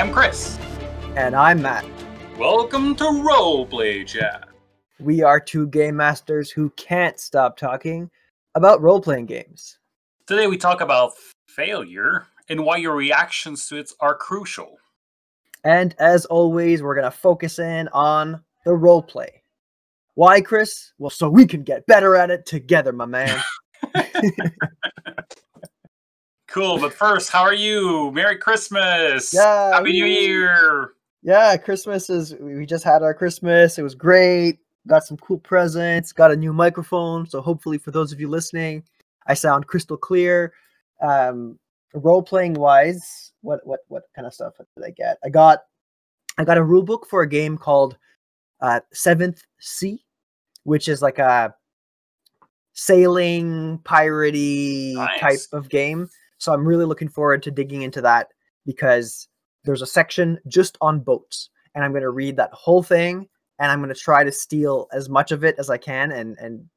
Am Chris. And I'm Matt. Welcome to Roleplay Chat. We are two game masters who can't stop talking about role playing games. Today we talk about failure and why your reactions to it are crucial. And as always, we're going to focus in on the role play. Why, Chris? Well, so we can get better at it together, my man. cool, but first, how are you? Merry Christmas! Yeah, Happy New Year! Yeah, Christmas is. We just had our Christmas. It was great. Got some cool presents. Got a new microphone. So hopefully, for those of you listening, I sound crystal clear. Um, role playing wise, what what what kind of stuff did I get? I got I got a rule book for a game called uh, Seventh Sea, which is like a sailing piratey Nice. type of game. So I'm really looking forward to digging into that because there's a section just on boats, and I'm going to read that whole thing, and I'm going to try to steal as much of it as I can and and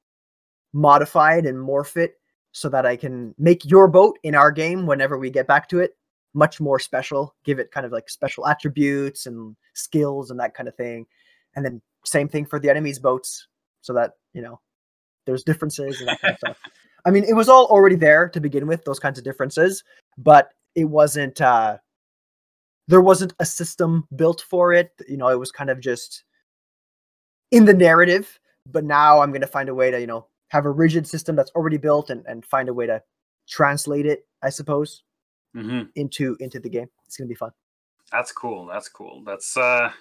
modify it and morph it so that I can make your boat in our game whenever we get back to it much more special, give it kind of like special attributes and skills and that kind of thing. And then same thing for the enemy's boats so that, you know, there's differences and that kind of stuff. I mean, it was all already there to begin with, those kinds of differences, but it wasn't uh there wasn't a system built for it. You know, it was kind of just in the narrative, but now I'm going to find a way to, you know, have a rigid system that's already built and, and find a way to translate it, I suppose, hmm into into the game. It's gonna be fun. That's cool. That's cool. That's uh,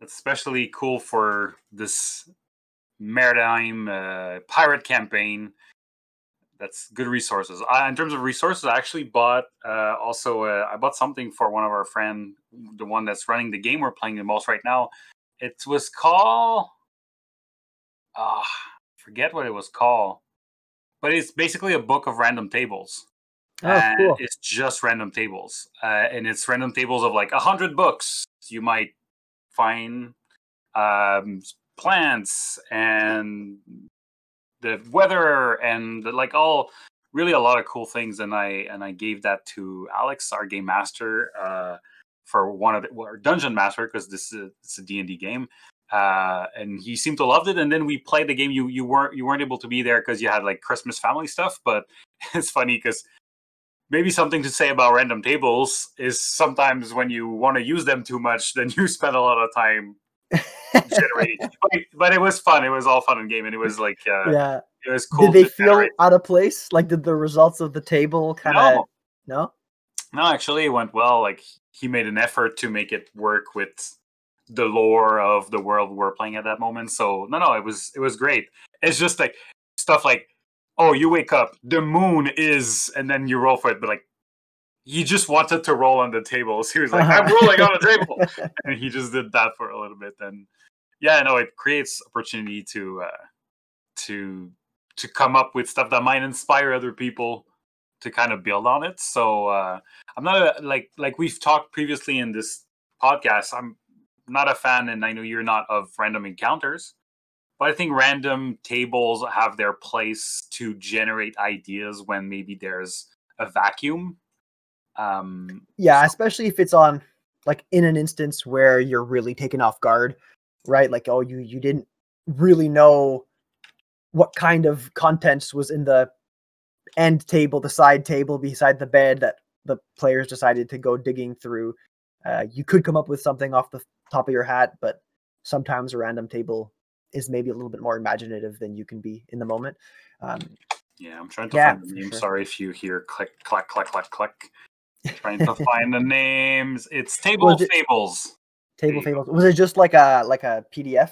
that's especially cool for this maritime uh, pirate campaign. That's good resources. I, in terms of resources, I actually bought uh, also uh, I bought something for one of our friend, the one that's running the game we're playing the most right now. It was called, ah, forget what it was called, but it's basically a book of random tables Oh, and cool. it's just random tables uh, and it's random tables of like a hundred books you might find um, plants and the weather and like all really a lot of cool things and i and i gave that to alex our game master uh, for one of the well, dungeon master because this is a, it's a d&d game uh, and he seemed to loved it and then we played the game. You you weren't you weren't able to be there because you had like christmas family stuff but it's funny because maybe something to say about random tables is sometimes when you want to use them too much, then you spend a lot of time generating. but, but it was fun. It was all fun and game, and it was like uh, yeah. it was cool. Did they feel generate. out of place? Like, did the results of the table kind of No, no? no, actually, it went well. Like he made an effort to make it work with the lore of the world we're playing at that moment. So no, no, it was it was great. It's just like stuff like, oh, you wake up, the moon is, and then you roll for it, but like. He just wanted to roll on the table. So he was like, Uh-huh. I'm rolling on the table. and he just did that for a little bit and yeah no it creates opportunity to uh to to come up with stuff that might inspire other people to kind of build on it so uh i'm not a, like like we've talked previously in this podcast i'm not a fan and i know you're not of random encounters but i think random tables have their place to generate ideas when maybe there's a vacuum um yeah, especially if it's on like in an instance where you're really taken off guard, right? Like, oh, you you didn't really know what kind of contents was in the end table, the side table beside the bed that the players decided to go digging through. Uh, you could come up with something off the top of your hat, but sometimes a random table is maybe a little bit more imaginative than you can be in the moment. Um, Yeah, I'm trying to Yeah, find the name. sure. Sorry if you hear click, clack, clack, clack, clack. Trying to find the names. It's Table it- Fables. table There you go. fables. Was it just like a like a PDF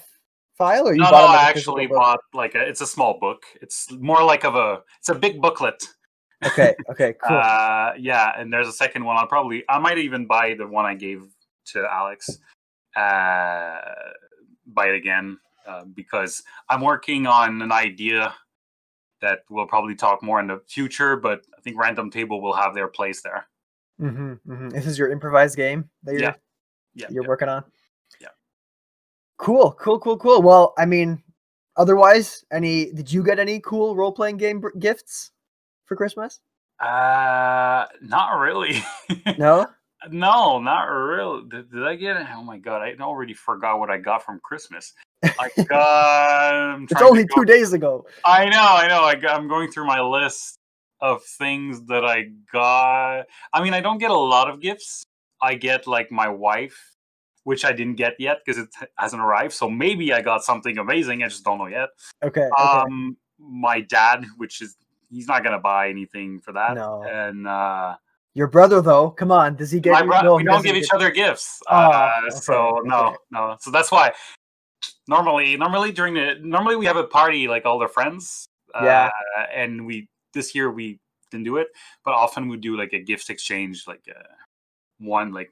file, or you No, bought no, like I actually bought like a. It's a small book. It's more like of a. It's a big booklet. Okay, okay, cool. Uh, yeah, and there's a second one. I'll probably. I might even buy the one I gave to Alex. Uh, buy it again uh, because I'm working on an idea that we'll probably talk more in the future. But I think Random Table will have their place there. Hmm hmm This is your improvised game that you're Yeah. Yeah, you're yeah. working on. Yeah. Cool, cool, cool, cool. Well, I mean, otherwise, any did you get any cool role playing game br- gifts for Christmas? Uh, not really. No. no, not really. Did, did I get it? Oh my god, I already forgot what I got from Christmas. I got. it's only two days ago. I know, I know. I got, I'm going through my list of things that I got. I mean, I don't get a lot of gifts. I get like my wife, which I didn't get yet because it hasn't arrived. So maybe I got something amazing. I just don't know yet. Okay. okay. Um, my dad, which is he's not gonna buy anything for that. No. And uh your brother though, come on, does he get? My bro- no, we don't give each other gifts. Oh, uh, okay, so no, okay. no. So that's why normally, normally during the normally we have a party like all the friends. Yeah. Uh, and we this year we didn't do it, but often we do like a gift exchange, like uh, one like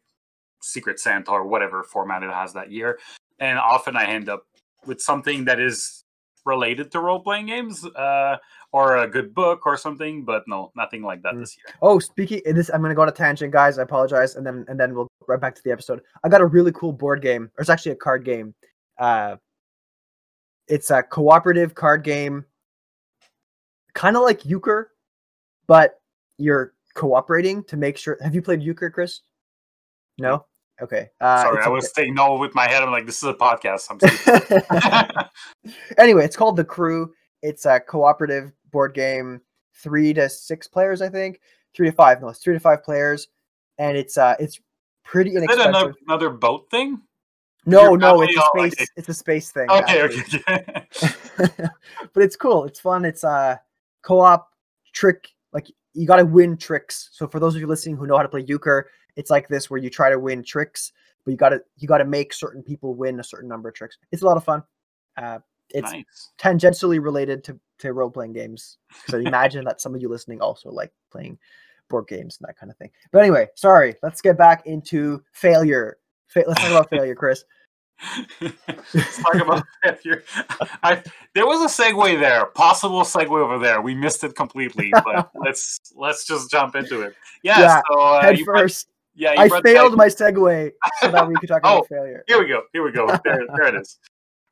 Secret Santa or whatever format it has that year. And often I end up with something that is related to role playing games. Uh, or a good book or something, but no, nothing like that mm. this year. Oh, speaking this, I'm gonna go on a tangent, guys. I apologize, and then and then we'll right back to the episode. I got a really cool board game, or it's actually a card game. Uh, it's a cooperative card game, kind of like euchre, but you're cooperating to make sure. Have you played euchre, Chris? No. Okay. Uh, Sorry, I was saying no with my head. I'm like, this is a podcast. Anyway, it's called The Crew. It's a cooperative board game, three to six players, I think. Three to five, no, it's three to five players, and it's uh, it's pretty Is inexpensive. It another, another boat thing? No, no, it's a space. Like It's a space thing. Okay, okay. but it's cool. It's fun. It's uh co-op trick. Like you got to win tricks. So for those of you listening who know how to play euchre, it's like this where you try to win tricks, but you got to you got to make certain people win a certain number of tricks. It's a lot of fun. Uh, it's nice. tangentially related to to role playing games. So imagine that some of you listening also like playing board games and that kind of thing. But anyway, sorry. Let's get back into failure. Fa- let's talk about failure, Chris. Let's talk about failure. I, there was a segue there, possible segue over there. We missed it completely, but let's let's just jump into it. Yeah. yeah so, uh, head first. yeah, I failed my segue so that we could talk oh, about failure. Here we go. Here we go. There, there it is.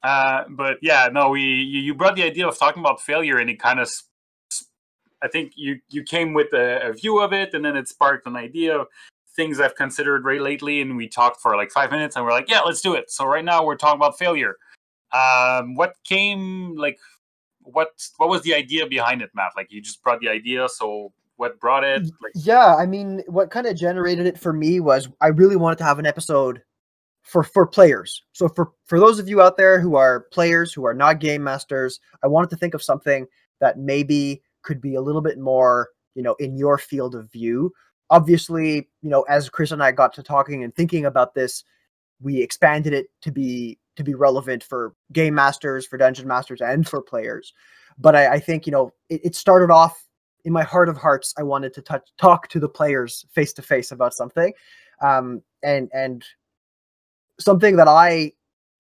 Uh, but yeah, no, we you, you, brought the idea of talking about failure, and it kind of, I think you you came with a, a, view of it, and then it sparked an idea of things I've considered right lately, and we talked for like five minutes, and we're like, yeah, let's do it. So right now we're talking about failure. Um, what came like, what what was the idea behind it, Matt? Like you just brought the idea, so what brought it? Like, yeah, I mean, what kind of generated it for me was I really wanted to have an episode for for players. So for for those of you out there who are players who are not game masters, I wanted to think of something that maybe could be a little bit more, you know, in your field of view. Obviously, you know, as Chris and I got to talking and thinking about this, we expanded it to be to be relevant for game masters, for dungeon masters, and for players. But I, I think you know it, it started off in my heart of hearts. I wanted to touch talk to the players face to face about something, um, and and something that I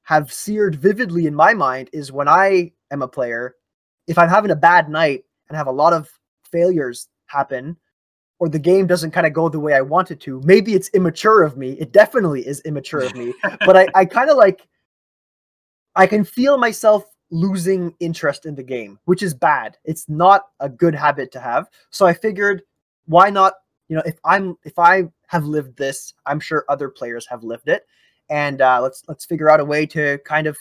have seared vividly in my mind is when I am a player, if I'm having a bad night and have a lot of failures happen, or the game doesn't kind of go the way I want it to, maybe it's immature of me. It definitely is immature of me. but I, I kind of like, I can feel myself losing interest in the game, which is bad. It's not a good habit to have. So I figured, why not? You know, if I'm if I have lived this, I'm sure other players have lived it and uh, let's let's figure out a way to kind of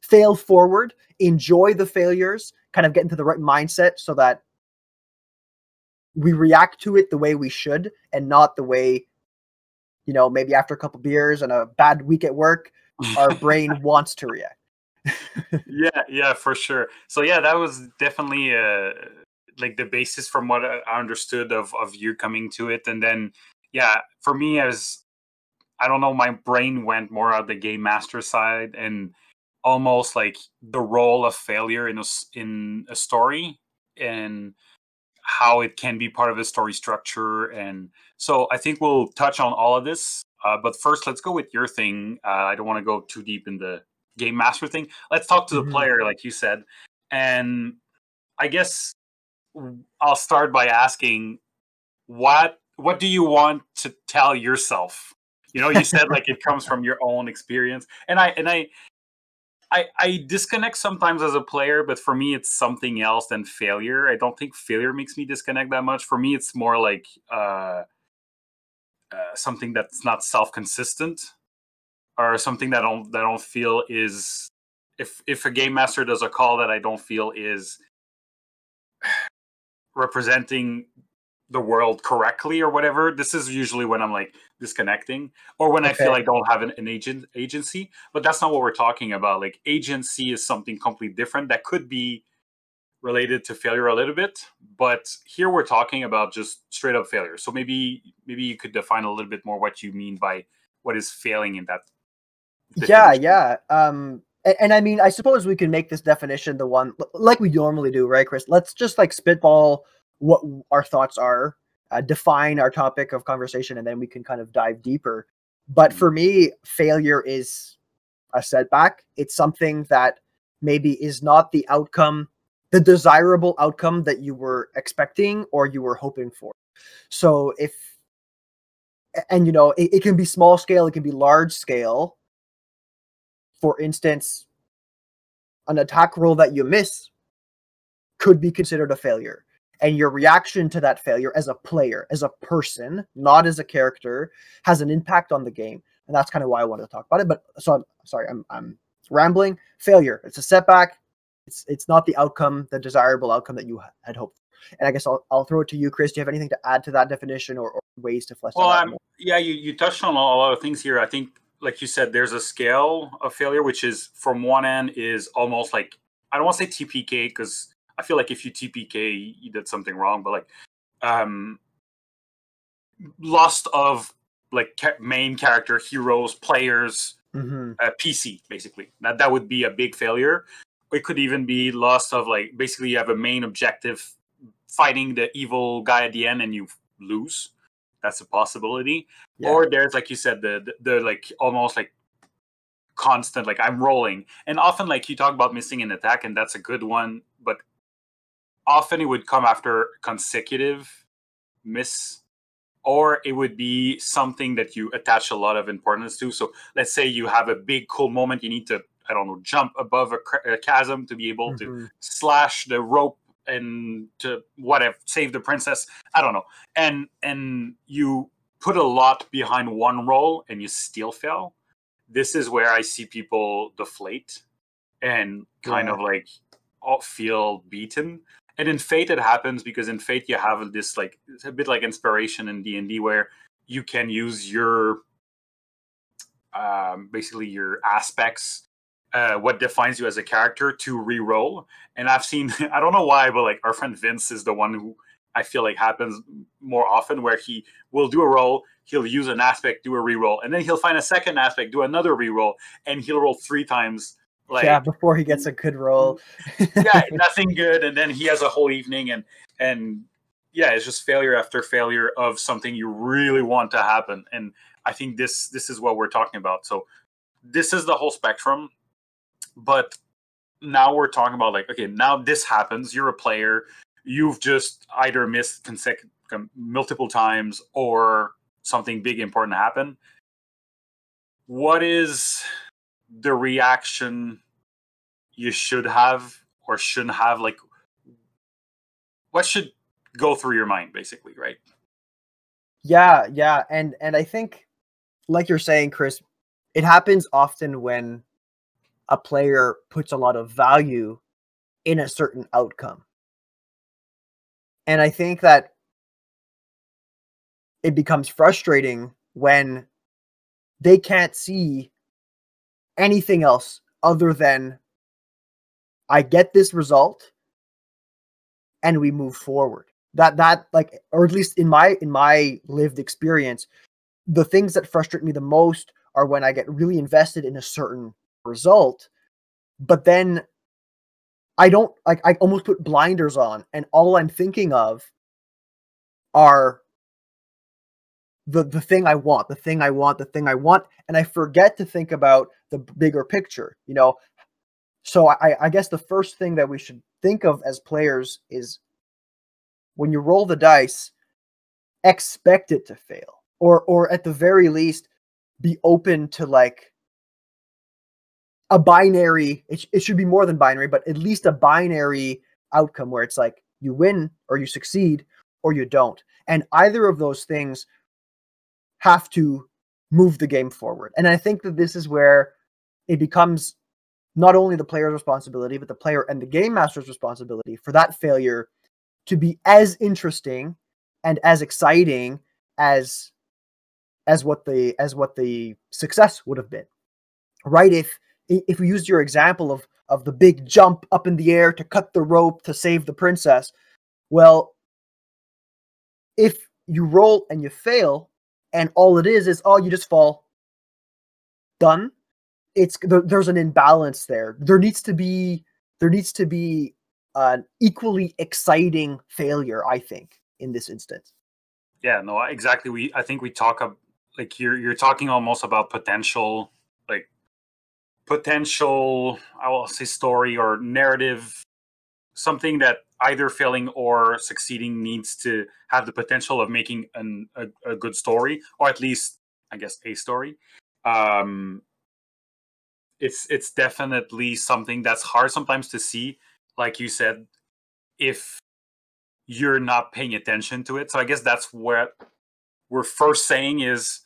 fail forward, enjoy the failures, kind of get into the right mindset so that we react to it the way we should and not the way you know maybe after a couple beers and a bad week at work our brain wants to react. Yeah yeah for sure. So yeah that was definitely uh like the basis from what i understood of of you coming to it. And then yeah for me as I don't know, my brain went more on the game master side and almost like the role of failure in a in a story. And how it can be part of a story structure. And so I think we'll touch on all of this. Uh, but first, let's go with your thing. Uh, I don't want to go too deep in the game master thing. Let's talk to the mm-hmm. player, like you said. And I guess I'll start by asking what what do you want to tell yourself you know, you said like it comes from your own experience, and I and I. I, I disconnect sometimes as a player, but for me, it's something else than failure. I don't think failure makes me disconnect that much. For me, it's more like uh, uh, something that's not self-consistent or something that I don't that I don't feel is if if a game master does a call that I don't feel is representing the world correctly or whatever this is usually when i'm like disconnecting or when okay. i feel like i don't have an, an, agent agency but that's not what we're talking about like agency is something completely different that could be related to failure a little bit but here we're talking about just straight up failure so maybe maybe you could define a little bit more what you mean by what is failing in that definition. yeah yeah um and, and, I mean, I suppose we can make this definition the one like we normally do, right, Chris? Let's just like spitball what our thoughts are, uh, define our topic of conversation, and then we can kind of dive deeper. But for me, failure is a setback. It's something that maybe is not the outcome, the desirable outcome that you were expecting or you were hoping for. So if, and you know, it, it can be small scale, it can be large scale for instance, an attack roll that you miss could be considered a failure. And your reaction to that failure as a player, as a person, not as a character, has an impact on the game. And that's kind of why I wanted to talk about it. But so I'm sorry, I'm, I'm rambling. Failure. It's a setback. It's it's not the outcome, the desirable outcome that you had hoped. And I guess I'll, I'll throw it to you, Chris. Do you have anything to add to that definition or, or ways to flesh well, out? yeah, you, you touched on a lot of things here. I think like you said, there's a scale of failure, which is from one end is almost like I don't want to say TPK because I feel like if you TPK, you did something wrong, but like um lost of like ca- main character, heroes, players, mm-hmm. uh, PC, basically. That that would be a big failure. It could even be lost of like basically you have a main objective, fighting the evil guy at the end, and you lose that's a possibility yeah. or there's like you said the, the, the like almost like constant like i'm rolling and often like you talk about missing an attack and that's a good one often it would come after consecutive miss or it would be something that you attach a lot of importance to so let's say you have a big cool moment you need to i don't know jump above a, a chasm to be able mm-hmm. to slash the rope and to whatever save the princess i don't know and and you put a lot behind one roll and you still fail this is where i see people deflate and kind yeah. of like feel beaten and in fate it happens because in fate you have this like it's a bit like inspiration in d&d where you can use your um, basically your aspects uh, what defines you as a character to re-roll. And I've seen, I don't know why, but like our friend Vince is the one who I feel like happens more often where he will do a roll, he'll use an aspect, do a re-roll, and then he'll find a second aspect, do another re-roll, and he'll roll three times. Like, yeah, before he gets a good roll. yeah, nothing good, and then he has a whole evening, and and yeah, it's just failure after failure of something you really want to happen. And I think this this is what we're talking about. So this is the whole spectrum but now we're talking about like okay now this happens you're a player you've just either missed consecutive multiple times or something big important happen what is the reaction you should have or shouldn't have like what should go through your mind basically right yeah yeah and and i think like you're saying chris it happens often when a player puts a lot of value in a certain outcome. And I think that it becomes frustrating when they can't see anything else other than I get this result and we move forward. That that like or at least in my in my lived experience, the things that frustrate me the most are when I get really invested in a certain result but then i don't like i almost put blinders on and all i'm thinking of are the the thing i want the thing i want the thing i want and i forget to think about the bigger picture you know? So i i guess the first thing that we should think of as players is when you roll the dice expect it to fail or or at the very least be open to like a binary it, it should be more than binary but at least a binary outcome where it's like you win or you succeed or you don't. And either of those things have to move the game forward. And I think that this is where it becomes not only the player's responsibility, but the player and the game master's responsibility for that failure to be as interesting and as exciting as as what the as what the success would have been right if if we used your example of of the big jump up in the air to cut the rope to save the princess well if you roll and you fail and all it is is oh you just fall. Done. It's there's an imbalance there. There needs to be there needs to be an equally exciting failure i think in this instance. Yeah no exactly. We i think we talk of like you're you're talking almost about potential like potential i will say story or narrative something that either failing or succeeding needs to have the potential of making an, a, a good story or at least i guess a story. Um it's it's definitely something that's hard sometimes to see like you said if you're not paying attention to it. So i guess that's what we're first saying is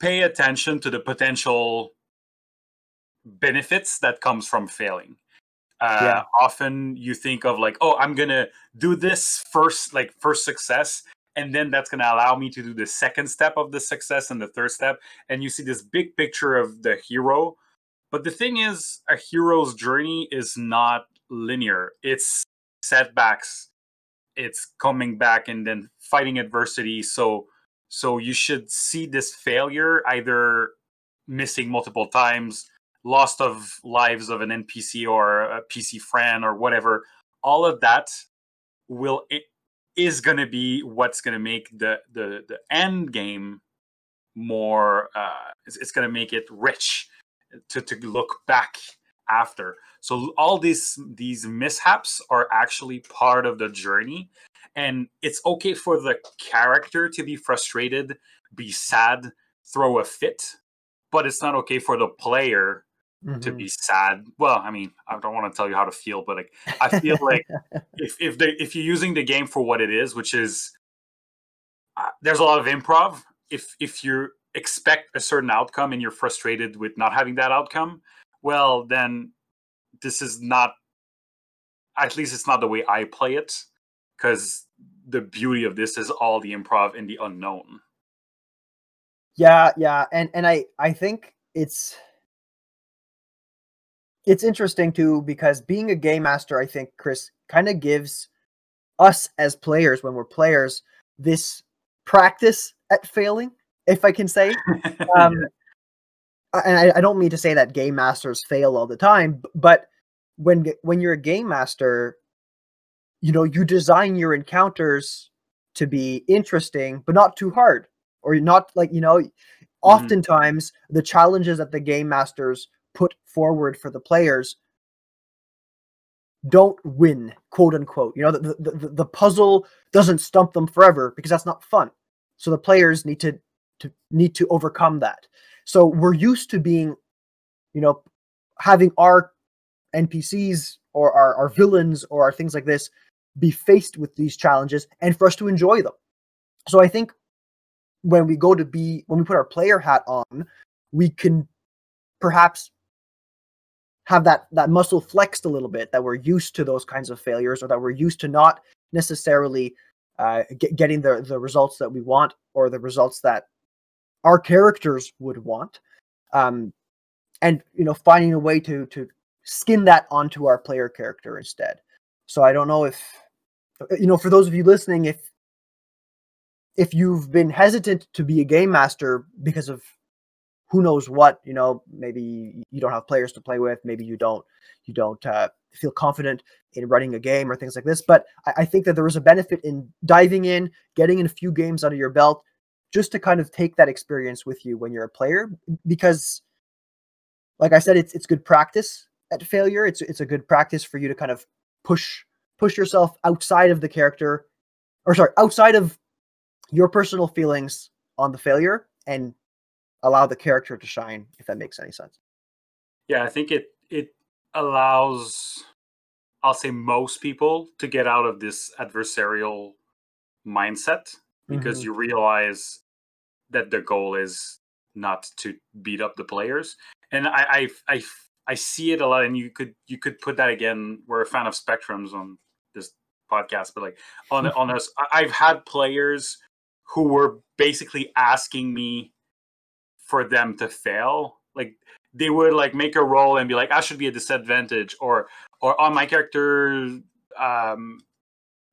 pay attention to the potential benefits that comes from failing uh, yeah. often you think of like oh i'm gonna do this first like first success and then that's gonna allow me to do the second step of the success and the third step and you see this big picture of the hero. But the thing is a hero's journey is not linear. It's setbacks. It's coming back and then fighting adversity. So so you should see this failure either missing multiple times loss of lives of an npc or a pc friend or whatever all of that will it is going to be what's going to make the the the end game more uh it's, it's going to make it rich to to look back after. So all these these mishaps are actually part of the journey and it's okay for the character to be frustrated be sad throw a fit but it's not okay for the player mm-hmm. to be sad. Well, I mean, I don't want to tell you how to feel, but like I feel like if if they if you're using the game for what it is, which is uh, there's a lot of improv. If if you expect a certain outcome and you're frustrated with not having that outcome, well, then this is not. At least it's not the way I play it, because the beauty of this is all the improv and the unknown. Yeah, yeah, and and I I think it's it's interesting too because being a game master, I think, Chris, kind of gives us as players, when we're players, this practice at failing, if I can say. Um, and I, I, don't mean to say that game masters fail all the time, but when when you're a game master, you know you design your encounters to be interesting, but not too hard, or not like you know. Mm-hmm. Oftentimes, mm-hmm. the challenges that the game masters put forward for the players don't win, quote unquote. You know, the, the, the puzzle doesn't stump them forever because that's not fun. So the players need to, to need to overcome that. So we're used to being, you know, having our NPCs or our, our villains or our things like this be faced with these challenges and for us to enjoy them. So I think when we go to be when we put our player hat on, we can perhaps have that that muscle flexed a little bit that we're used to those kinds of failures or that we're used to not necessarily uh, get, getting the the results that we want or the results that our characters would want. Um, and you know finding a way to to skin that onto our player character instead. So i don't know if you know for those of you listening if if you've been hesitant to be a game master because of who knows what you know maybe you don't have players to play with maybe you don't you don't uh, feel confident in running a game or things like this but I, I, think that there is a benefit in diving in getting in a few games under your belt just to kind of take that experience with you when you're a player because like i said it's it's good practice at failure. It's it's a good practice for you to kind of push push yourself outside of the character or sorry outside of your personal feelings on the failure and allow the character to shine if that makes any sense yeah i think it it allows i'll say most people to get out of this adversarial mindset because mm-hmm. you realize that the goal is not to beat up the players. And I I I, I see it a lot, and you could you could put that again. We're a fan of spectrums on this podcast, but like on on us, I've had players who were basically asking me for them to fail. Like they would like make a roll and be like, I should be a disadvantage, or or on oh, my character um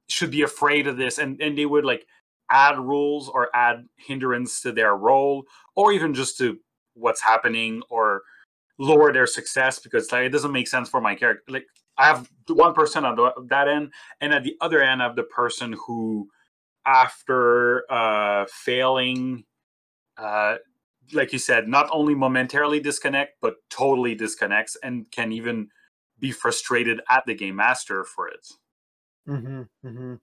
should be afraid of this, and and they would like add rules or add hindrance to their roll, or even just to what's happening, or lower their success because like it doesn't make sense for my character. Like I have one person on that end, and at the other end, I have the person who, after uh, failing, uh, like you said, not only momentarily disconnect, but totally disconnects and can even be frustrated at the game master for it. Mm-hmm, mm-hmm.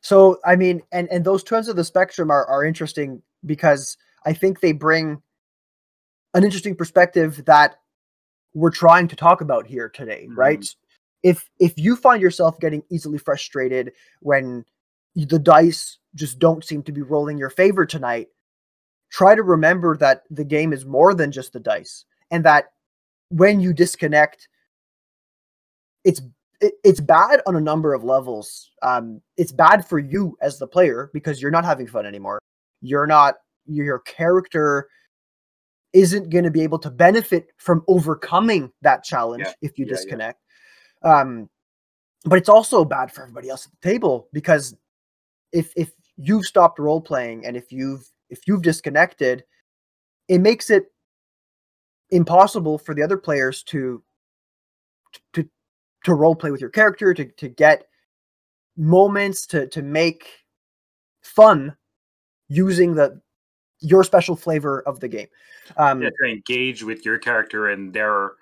So, I mean, and and those two ends of the spectrum are are interesting because I think they bring an interesting perspective that we're trying to talk about here today, mm-hmm. right? If if you find yourself getting easily frustrated when the dice just don't seem to be rolling your favor tonight, try to remember that the game is more than just the dice and that when you disconnect it's it, it's bad on a number of levels um it's bad for you as the player because you're not having fun anymore you're not your character isn't going to be able to benefit from overcoming that challenge yeah. if you yeah, disconnect yeah. um but it's also bad for everybody else at the table because if if you've stopped role playing and if you've if you've disconnected, it makes it impossible for the other players to to to role play with your character, to to get moments to to make fun using the your special flavor of the game. Um, yeah, to engage with your character and their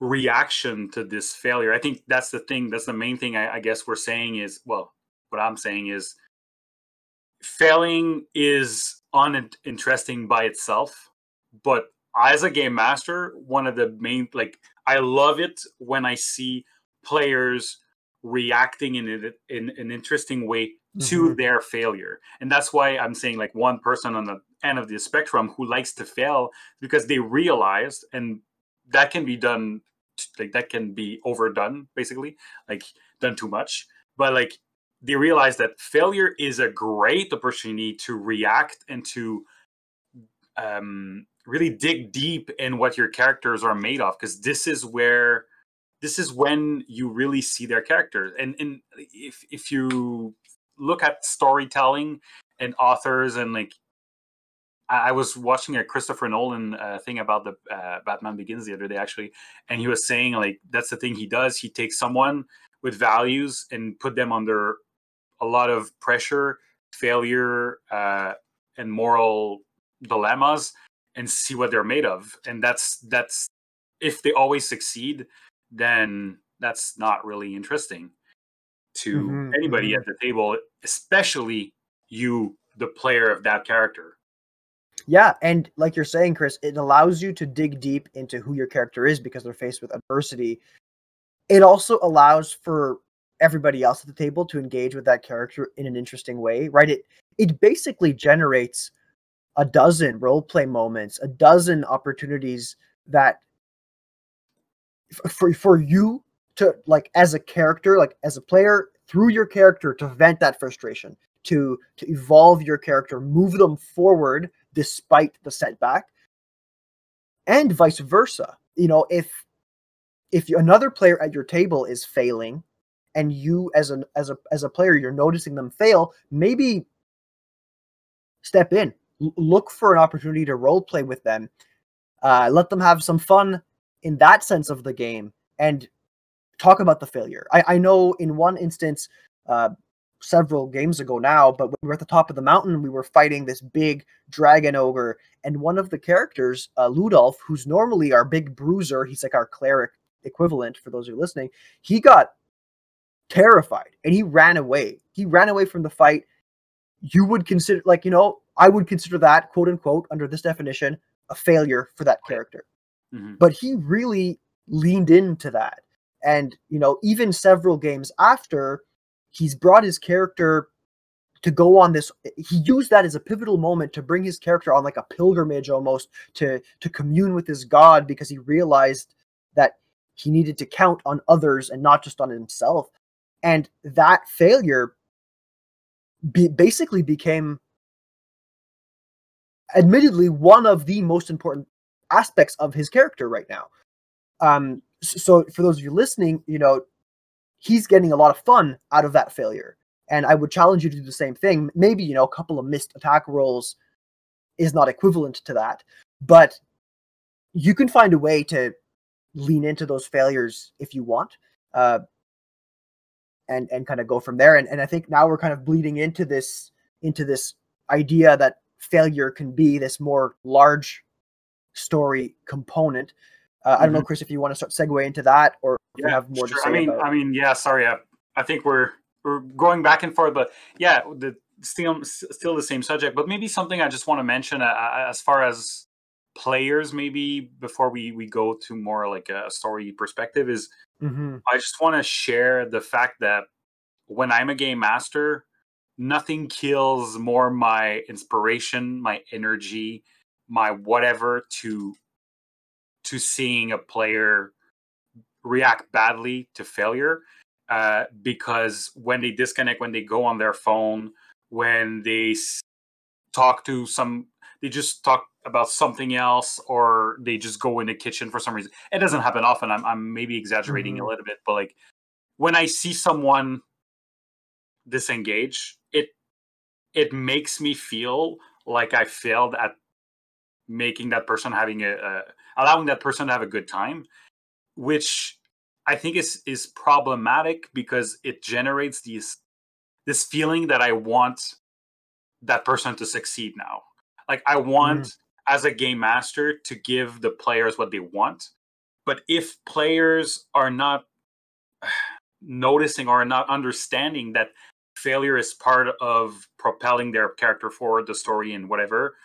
reaction to this failure. I think that's the thing. That's the main thing. I, I guess we're saying is well, what I'm saying is failing is uninteresting by itself, but as a game master, one of the main like I love it when I see players reacting in in, in an interesting way to mm-hmm. their failure. And that's why I'm saying like one person on the end of the spectrum who likes to fail because they realized and that can be done like that can be overdone basically, like done too much. But like they realize that failure is a great opportunity to react and to um, really dig deep in what your characters are made of because this is where this is when you really see their characters and and if if you look at storytelling and authors and like I was watching a Christopher Nolan uh, thing about the uh, Batman Begins the other day, actually, and he was saying like that's the thing he does. He takes someone with values and put them under a lot of pressure, failure, uh, and moral dilemmas, and see what they're made of. And that's that's if they always succeed, then that's not really interesting to mm-hmm, anybody mm-hmm. at the table, especially you, the player of that character. Yeah, and like you're saying, Chris, it allows you to dig deep into who your character is because they're faced with adversity. It also allows for everybody else at the table to engage with that character in an interesting way, right? It it basically generates a dozen role play moments, a dozen opportunities that for for you to like as a character, like as a player, through your character to vent that frustration, to to evolve your character, move them forward despite the setback, and vice versa. You know, if if another player at your table is failing and you as an as a as a player you're noticing them fail maybe step in. L- look for an opportunity to role play with them. Uh, let them have some fun in that sense of the game and talk about the failure. I, I know in one instance uh, several games ago now but we were at the top of the mountain we were fighting this big dragon ogre and one of the characters uh, ludolf who's normally our big bruiser he's like our cleric equivalent for those who are listening he got terrified and he ran away. He ran away from the fight. You would consider, like, you know, I would consider that, quote unquote, under this definition, a failure for that character. Mm-hmm. But he really leaned into that. And, you know, even several games after, he's brought his character to go on this he used that as a pivotal moment to bring his character on like a pilgrimage almost to to commune with his god because he realized that he needed to count on others and not just on himself and that failure be, basically became admittedly one of the most important aspects of his character right now um so for those of you listening you know he's getting a lot of fun out of that failure and I would challenge you to do the same thing. Maybe, you know, a couple of missed attack rolls is not equivalent to that, but you can find a way to lean into those failures if you want. Uh, and and kind of go from there. And and I think now we're kind of bleeding into this into this idea that failure can be this more large story component. Uh, I don't know, mm-hmm. Chris, if you want to start segue into that, or yeah, have more sure. to say. I mean, about... I mean, yeah. Sorry, I, I think we're we're going back and forth, but yeah, the still still the same subject. But maybe something I just want to mention uh, uh, as far as players, maybe before we we go to more like a story perspective, is mm-hmm. I just want to share the fact that when I'm a game master, nothing kills more my inspiration, my energy, my whatever to to seeing a player react badly to failure uh, because when they disconnect, when they go on their phone, when they talk to some, they just talk about something else, or they just go in the kitchen for some reason. It doesn't happen often. I'm, I'm maybe exaggerating mm-hmm. a little bit, but like when I see someone disengage, it it makes me feel like I failed at making that person having a, a allowing that person to have a good time, which I think is is problematic because it generates these this feeling that I want that person to succeed now. Like I want mm. as a game master to give the players what they want. But if players are not noticing or not understanding that failure is part of propelling their character forward, the story and whatever,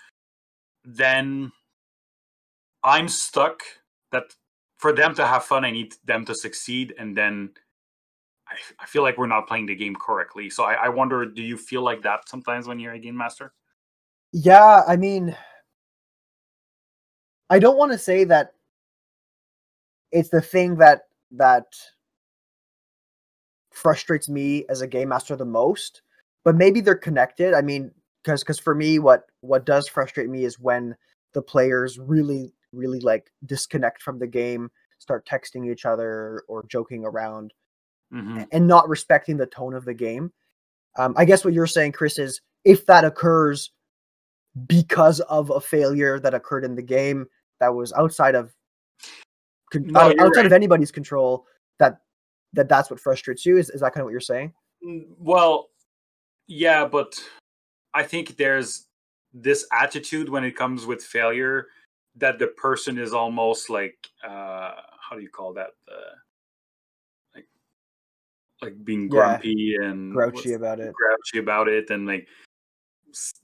then I'm stuck that for them to have fun, I need them to succeed, and then I, I feel like we're not playing the game correctly. So I, I wonder, do you feel like that sometimes when you're a game master? Yeah, I mean, I don't want to say that it's the thing that that frustrates me as a game master the most, but maybe they're connected. I mean, because because for me, what what does frustrate me is when the players really really like disconnect from the game, start texting each other or joking around, mm-hmm. and not respecting the tone of the game. Um, I guess what you're saying, Chris, is if that occurs because of a failure that occurred in the game that was outside of no, outside right. of anybody's control, that that that's what frustrates you. Is is that kind of what you're saying? Mm, well, yeah, but I think there's this attitude when it comes with failure that the person is almost like uh how do you call that uh, like like being grumpy yeah, and grouchy about it grouchy about it and like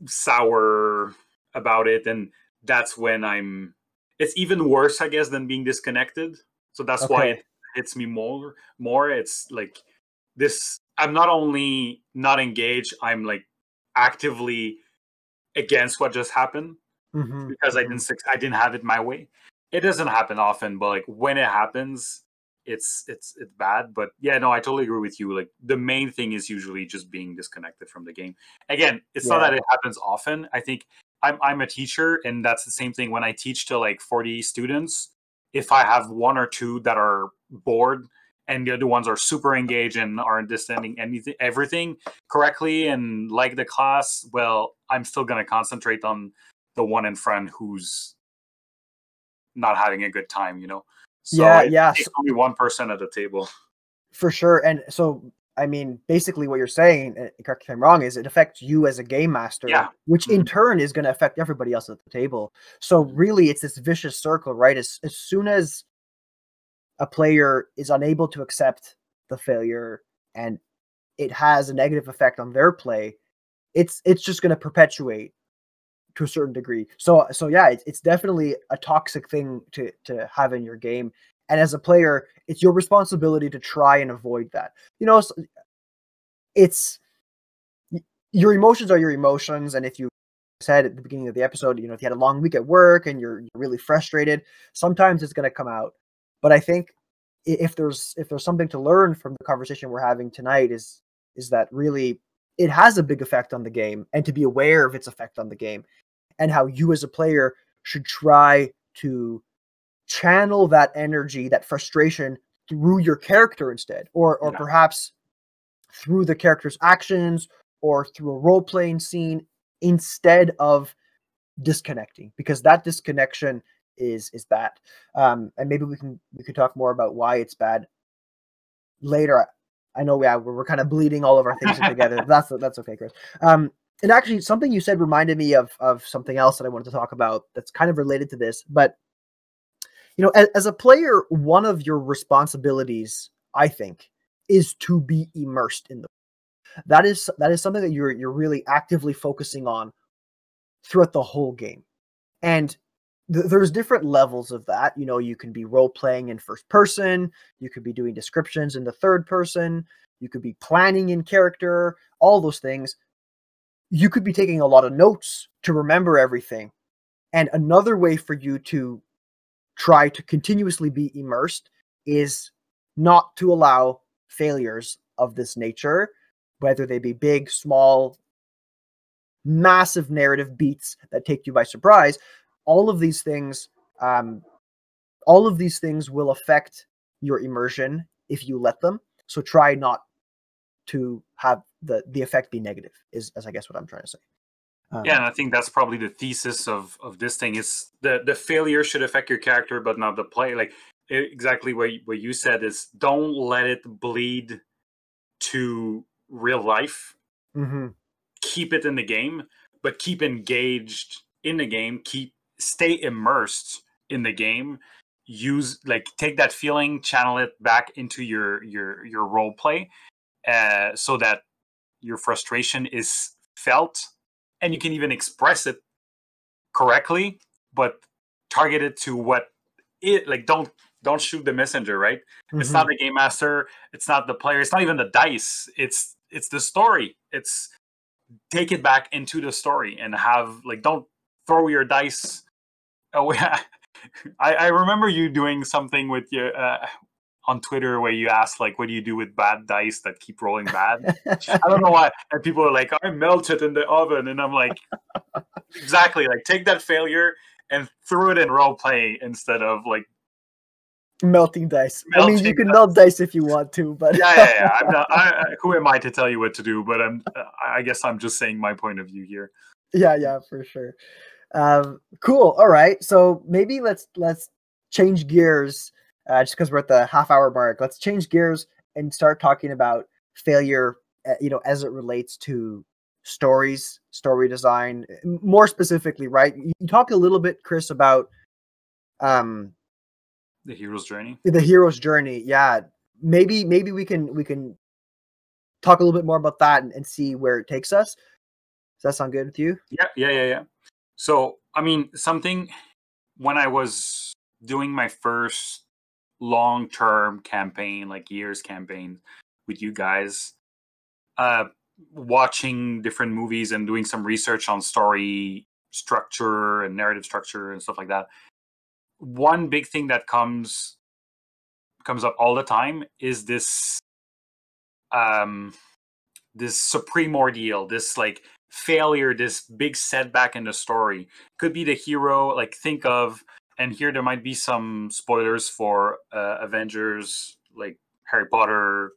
sour about it and that's when i'm it's even worse i guess than being disconnected so that's okay. why it hits me more more it's like this i'm not only not engaged i'm like actively against what just happened mm-hmm. because I mm-hmm. didn't I didn't have it my way. It doesn't happen often, but like when it happens, it's it's it's bad. But yeah, no, I totally agree with you. Like the main thing is usually just being disconnected from the game. Again, it's yeah. not that it happens often. I think I'm I'm a teacher, and that's the same thing when I teach to like 40 students. If I have one or two that are bored and the other ones are super engaged and are understanding anything everything correctly and like the class well i'm still going to concentrate on the one in front who's not having a good time, you know. So yeah, yeah. only one person at the table. For sure. And so I mean, basically what you're saying, correct if I'm wrong, is it affects you as a game master, yeah. which in mm-hmm. turn is going to affect everybody else at the table. So really it's this vicious circle, right? As as soon as a player is unable to accept the failure and it has a negative effect on their play, it's it's just going to perpetuate to a certain degree. So so yeah, it's, it's definitely a toxic thing to to have in your game. And as a player, it's your responsibility to try and avoid that. You know, it's your emotions are your emotions, and if you said at the beginning of the episode, you know, if you had a long week at work and you're, you're really frustrated, sometimes it's going to come out. But I think if there's if there's something to learn from the conversation we're having tonight is is that really it has a big effect on the game and to be aware of its effect on the game and how you as a player should try to channel that energy that frustration through your character instead or or yeah. perhaps through the character's actions or through a role playing scene instead of disconnecting because that disconnection is is bad. Um and maybe we can we could talk more about why it's bad later. I know yeah we're, we're kind of bleeding all of our things together. That's that's okay chris. Um and actually something you said reminded me of of something else that i wanted to talk about that's kind of related to this but you know as, as a player one of your responsibilities i think is to be immersed in the that is that is something that you're you're really actively focusing on throughout the whole game. And th- there's different levels of that you know you can be role playing in first person you could be doing descriptions in the third person you could be planning in character all those things you could be taking a lot of notes to remember everything and another way for you to try to continuously be immersed is not to allow failures of this nature whether they be big, small, massive narrative beats that take you by surprise. All of these things, um, all of these things will affect your immersion if you let them. So try not to have the the effect be negative. Is as I guess what I'm trying to say. Um, yeah, and I think that's probably the thesis of of this thing is the the failure should affect your character, but not the play. Like exactly what what you said is don't let it bleed to real life. Mm-hmm. Keep it in the game, but keep engaged in the game. Keep stay immersed in the game. Use like take that feeling, channel it back into your your your role play, uh, so that your frustration is felt, and you can even express it correctly, but target it to what it like. Don't don't shoot the messenger, right? Mm-hmm. It's not mm-hmm. the game master. It's not the player. It's not even the dice. It's it's the story. It's take it back into the story and have like don't throw your dice away. I, I remember you doing something with your uh, on Twitter where you ask like, "What do you do with bad dice that keep rolling bad?" I don't know why, and people are like, "I melt it in the oven," and I'm like, "Exactly, like take that failure and throw it in role play instead of like melting dice. Melting I mean, you can dice. melt dice if you want to, but yeah, yeah, yeah. I'm not, I, who am I to tell you what to do? But I'm, I guess I'm just saying my point of view here. Yeah, yeah, for sure. Um, cool. All right, so maybe let's let's change gears. Uh, just because we're at the half hour mark, let's change gears and start talking about failure. Uh, you know, as it relates to stories, story design, more specifically, right? You talk a little bit, Chris, about um the hero's journey. The hero's journey. Yeah. Maybe maybe we can we can talk a little bit more about that and, and see where it takes us. Does that sound good with you? Yeah, yeah, yeah, yeah. So I mean something when I was doing my first long term campaign, like years campaign with you guys, uh watching different movies and doing some research on story structure and narrative structure and stuff like that. One big thing that comes comes up all the time is this um this supreme ordeal this like failure this big setback in the story. Could be the hero like think of and here there might be some spoilers for uh, avengers like harry potter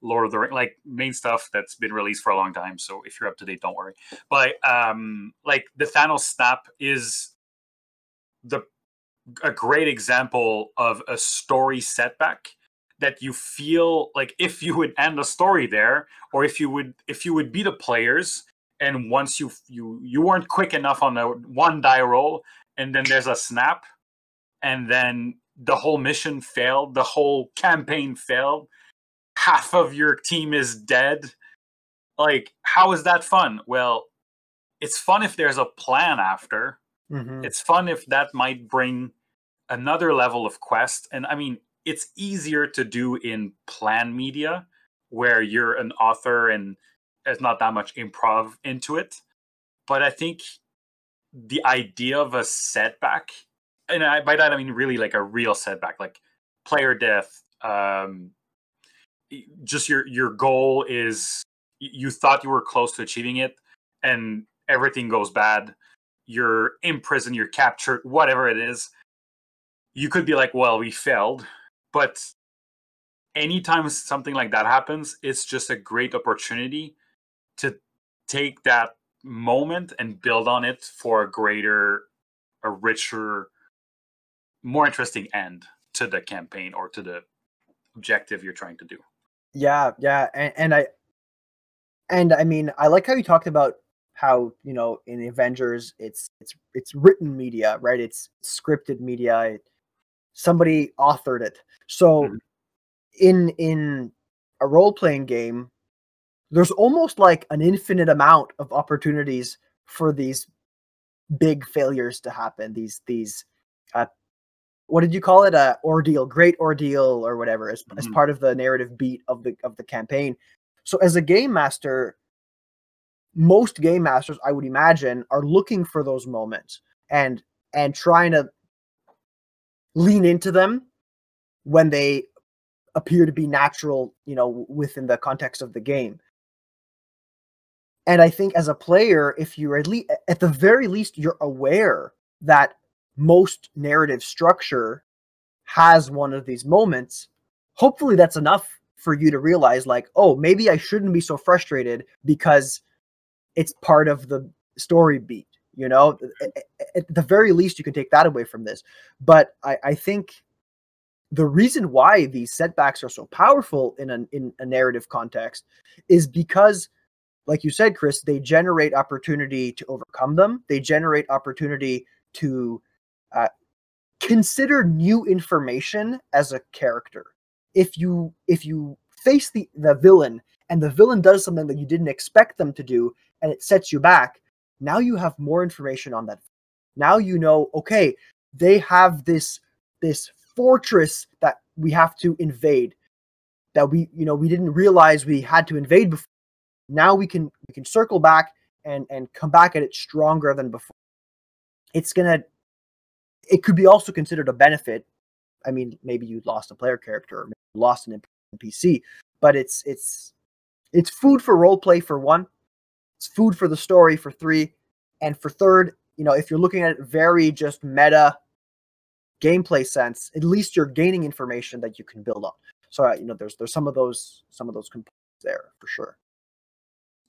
lord of the ring like main stuff that's been released for a long time so if you're up to date don't worry. But um like the thanos snap is the a great example of a story setback that you feel like if you would end the story there or if you would if you would be the players and once you you you weren't quick enough on the one die roll and then there's a snap and then the whole mission failed the whole campaign failed. Half of your team is dead. Like how is that fun? Well it's fun if there's a plan after. Mm-hmm. it's fun if that might bring another level of quest. And i mean it's easier to do in plan media where you're an author and there's not that much improv into it. But I think the idea of a setback, and I, by that I mean really like a real setback, like player death. Um, just your your goal is you thought you were close to achieving it, and everything goes bad. You're imprisoned, you're captured, whatever it is. You could be like, well, we failed, but anytime something like that happens, it's just a great opportunity to take that moment and build on it for a greater, a richer, more interesting end to the campaign or to the objective you're trying to do. Yeah, yeah, and, and I and I mean I like how you talked about how you know in Avengers it's it's it's written media, right? It's scripted media. It, somebody authored it. So mm-hmm. in in a role playing game, there's almost like an infinite amount of opportunities for these big failures to happen. These these uh, what did you call it? A ordeal, great ordeal, or whatever, as, mm-hmm. as part of the narrative beat of the of the campaign. So as a game master, most game masters, I would imagine, are looking for those moments and and trying to lean into them when they appear to be natural, you know, within the context of the game. And I think as a player, if you're at least at the very least, you're aware that most narrative structure has one of these moments. Hopefully that's enough for you to realize like, oh, maybe I shouldn't be so frustrated because it's part of the story beat. You know, at the very least, you can take that away from this. But I, I think the reason why these setbacks are so powerful in a in a narrative context is because like you said, Chris, they generate opportunity to overcome them. They generate opportunity to uh, consider new information as a character. If you if you face the the villain and the villain does something that you didn't expect them to do and it sets you back, now you have more information on that. Now you know, okay, they have this this fortress that we have to invade that we you know we didn't realize we had to invade before now we can we can circle back and and come back at it stronger than before. It's gonna. It could be also considered a benefit. I mean, maybe you lost a player character, or lost an NPC, but it's it's it's food for role play for one. It's food for the story for three, and for third, you know, if you're looking at it very just meta gameplay sense, at least you're gaining information that you can build on. So uh, you know, there's there's some of those some of those components there for sure.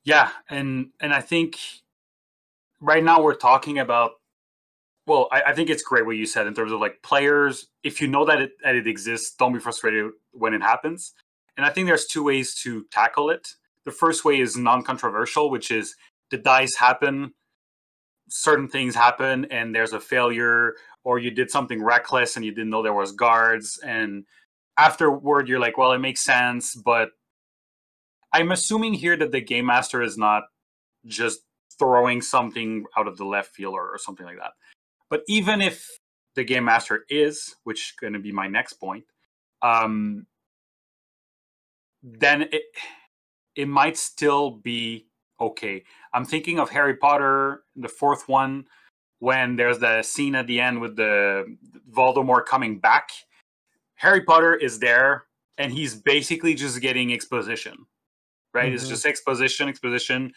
Yeah, and and I think right now we're talking about. Well, I, I think it's great what you said in terms of like players. If you know that it that it exists, don't be frustrated when it happens. And I think there's two ways to tackle it. The first way is non-controversial, which is the dice happen, certain things happen, and there's a failure, or you did something reckless and you didn't know there was guards, and afterward you're like, well, it makes sense, but I'm assuming here that the game master is not just throwing something out of the left field or, or something like that. But even if the game master is, which is going to be my next point, um, then it it might still be okay. I'm thinking of Harry Potter, the fourth one, when there's the scene at the end with the Voldemort coming back. Harry Potter is there, and he's basically just getting exposition right? Mm-hmm. It's just exposition, exposition.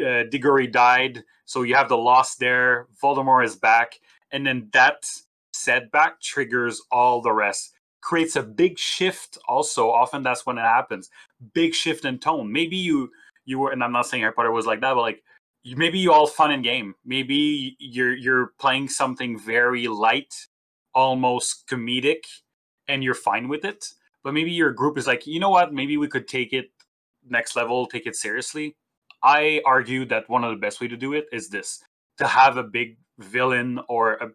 Uh, Diggory died, so you have the loss there. Voldemort is back, and then that setback triggers all the rest. Creates a big shift. Also, often that's when it happens. Big shift in tone. Maybe you you were, and I'm not saying Harry Potter was like that, but like maybe you all fun and game. Maybe you're you're playing something very light, almost comedic, and you're fine with it. But maybe your group is like, you know what? Maybe we could take it next level, take it seriously. I argue that one of the best way to do it is this: to have a big villain or a,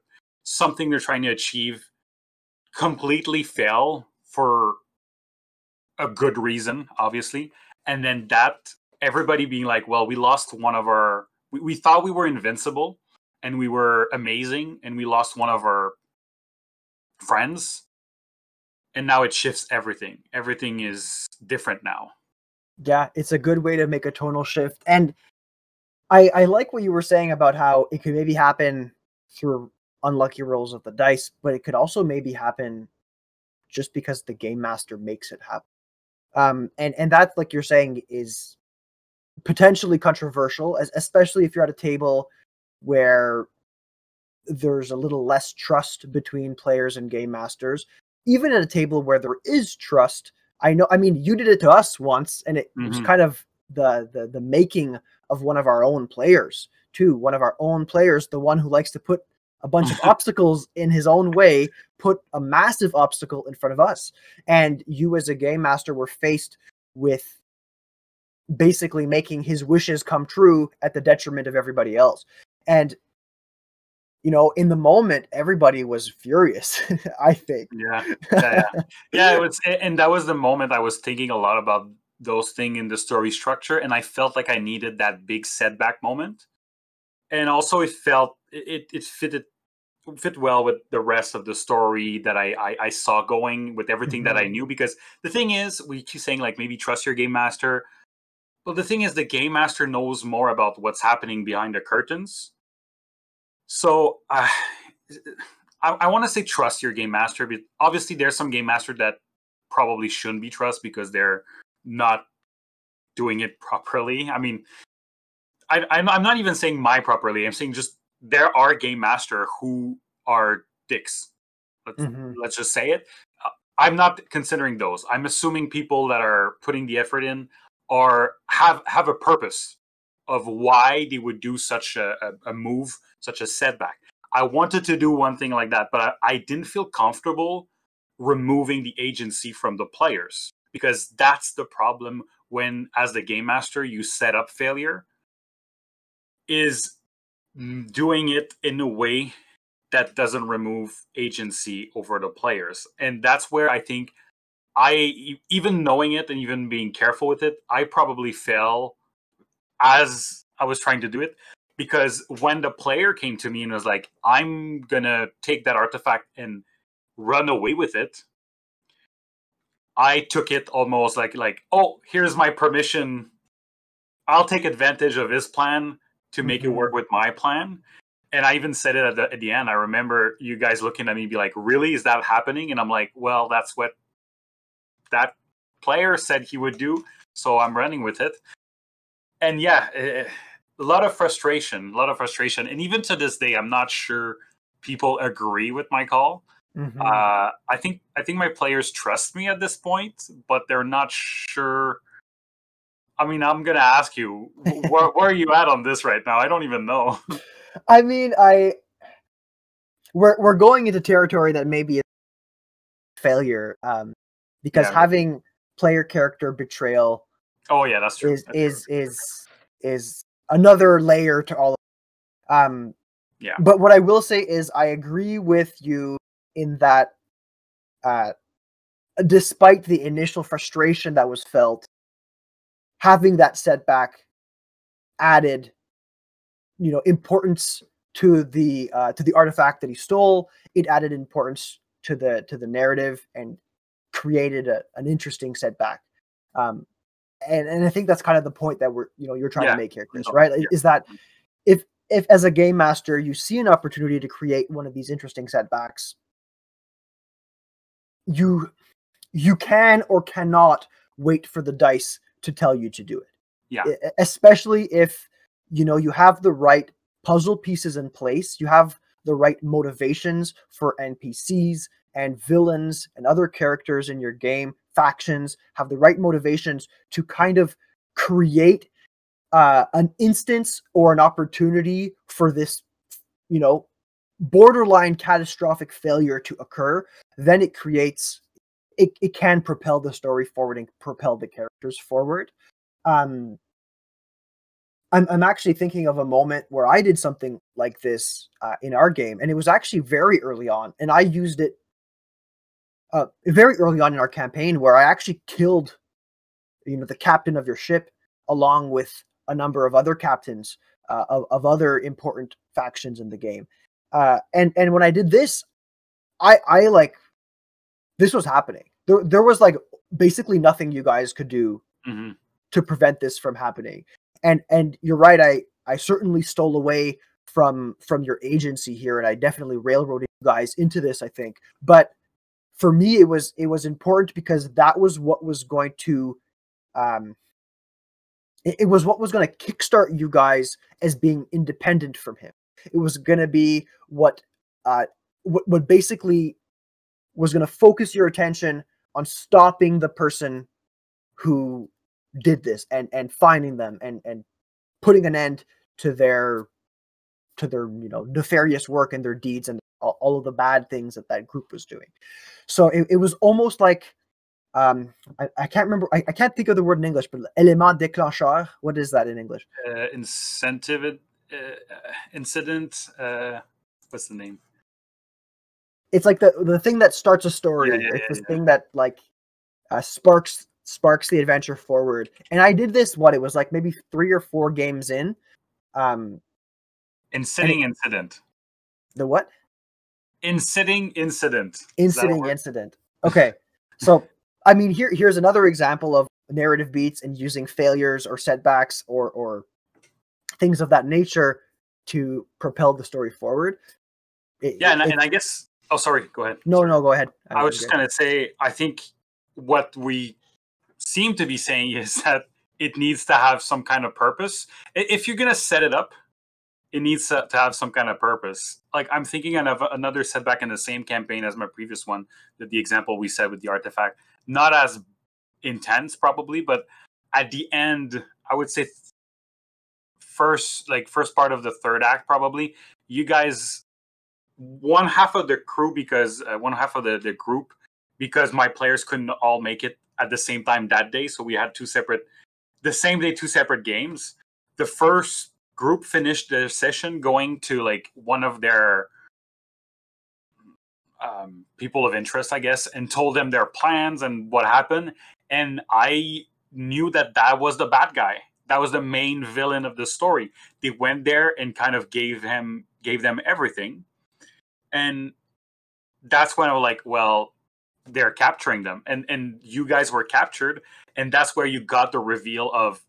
something they're trying to achieve completely fail for a good reason, obviously, and then that everybody being like, "Well, we lost one of our. We, we thought we were invincible, and we were amazing, and we lost one of our friends." And now it shifts everything. Everything is different now Yeah, it's a good way to make a tonal shift. And I I like what you were saying about how it could maybe happen through unlucky rolls of the dice, but it could also maybe happen just because the game master makes it happen. Um, and and that, like you're saying, is potentially controversial, as, especially if you're at a table where there's a little less trust between players and game masters. Even at a table where there is trust, I know. I mean, you did it to us once, and it was Mhm. kind of the the the making of one of our own players too. One of our own players, the one who likes to put a bunch of obstacles in his own way, put a massive obstacle in front of us, and you as a game master were faced with basically making his wishes come true at the detriment of everybody else. And you know, in the moment, everybody was furious. I think. Yeah, yeah, yeah. yeah it was and that was the moment i was thinking a lot about those things in the story structure and i felt like i needed that big setback moment and also it felt it it fitted fit well with the rest of the story that i i, I saw going with everything that i Mhm. knew because the thing is we keep saying like maybe trust your game master Well, the thing is the game master knows more about what's happening behind the curtains so uh, I, I want to say trust your game master, but obviously there's some game master that probably shouldn't be trust because they're not doing it properly. I mean, I, I'm, I'm not even saying my properly. I'm saying just there are game master who are dicks. Let's, Mhm. let's just say it. Uh, I'm not considering those. I'm assuming people that are putting the effort in are have have a purpose of why they would do such a, a, move, such a setback. I wanted to do one thing like that, but I, I didn't feel comfortable removing the agency from the players because that's the problem when, as the game master, you set up failure is doing it in a way that doesn't remove agency over the players. And that's where I think i even knowing it and even being careful with it, I probably fell as I was trying to do it because when the player came to me and was like, I'm gonna take that artifact and run away with it, I took it almost like like, oh, here's my permission. I'll take advantage of his plan to make it Mhm. work with my plan. And I even said it at the, at the end. I remember you guys looking at me and be like, really? Is that happening? And I'm like, well, that's what that player said he would do. So I'm running with it. And yeah, eh, a lot of frustration, a lot of frustration. And even to this day, I'm not sure people agree with my call. Mhm. Uh, I think I think my players trust me at this point, but they're not sure. I mean, I'm gonna ask you, wh- where, where are you at on this right now? I don't even know. I mean, I we're we're going into territory that maybe is failure, um, because Yeah. having player character betrayal Oh yeah, that's true. is That's true. is is is another layer to all. Of, um, Yeah. But what I will say is, I agree with you in that, uh, despite the initial frustration that was felt, having that setback added, you know, importance to the uh, to the artifact that he stole. It added importance to the to the narrative and created a, an interesting setback. Um, and and I think that's kind of the point that we're you know you're trying Yeah. to make here, Chris, No, right? yeah. Is that if if as a game master you see an opportunity to create one of these interesting setbacks, you you can or cannot wait for the dice to tell you to do it. Yeah. Especially if you know you have the right puzzle pieces in place, you have the right motivations for NPCs and villains and other characters in your game, factions have the right motivations to kind of create uh, an instance or an opportunity for this, you know, borderline catastrophic failure to occur, then it creates it, it can propel the story forward and propel the characters forward. Um I'm I'm actually thinking of a moment where I did something like this uh, in our game, and it was actually very early on, and I used it uh, very early on in our campaign, where I actually killed, you know, the captain of your ship along with a number of other captains uh, of of other important factions in the game, uh, and and when I did this, I I like this was happening. There there was like basically nothing you guys could do Mhm. to prevent this from happening. And and you're right, I I certainly stole away from from your agency here and I definitely railroaded you guys into this, I think. But for me it was it was important because that was what was going to um it, it was what was going to kickstart you guys as being independent from him. It was going to be what uh what, what basically was going to focus your attention on stopping the person who did this and and finding them and and putting an end to their to their you know nefarious work and their deeds and all, of the bad things that that group was doing. So it, it was almost like um I, I can't remember I, I can't think of the word in english but élément déclencheur what is that in english? Uh, incentive uh, incident uh, what's the name? It's like the the thing that starts a story. Yeah, yeah, it's yeah, this yeah. thing that like uh, sparks sparks the adventure forward. And i did this what it was like maybe three or four games in um inciting incident. The what inciting incident. Is that a inciting incident. Okay. So i mean here here's another example of narrative beats and using failures or setbacks or or things of that nature to propel the story forward. It- yeah and, I- it- and i guess oh sorry go ahead. No no go ahead. I was just going to say, I think what we seem to be saying is that it needs to have some kind of purpose. If you're going to set it up, it needs to, to have some kind of purpose. Like I'm thinking of another setback in the same campaign as my previous one, that the example we said with the artifact. Not as intense, probably, but at the end, I would say first, like first part of the third act, probably. You guys one half of the crew because uh, one half of the, the group because my players couldn't all make it at the same time that day so we had two separate the same day two separate games the first group finished their session going to like one of their um, people of interest i guess and told them their plans and what happened. And i knew that that was the bad guy. That was the main villain of the story. They went there and kind of gave him gave them everything. And that's when I was like, well, they're capturing them, and and you guys were captured, and that's where you got the reveal of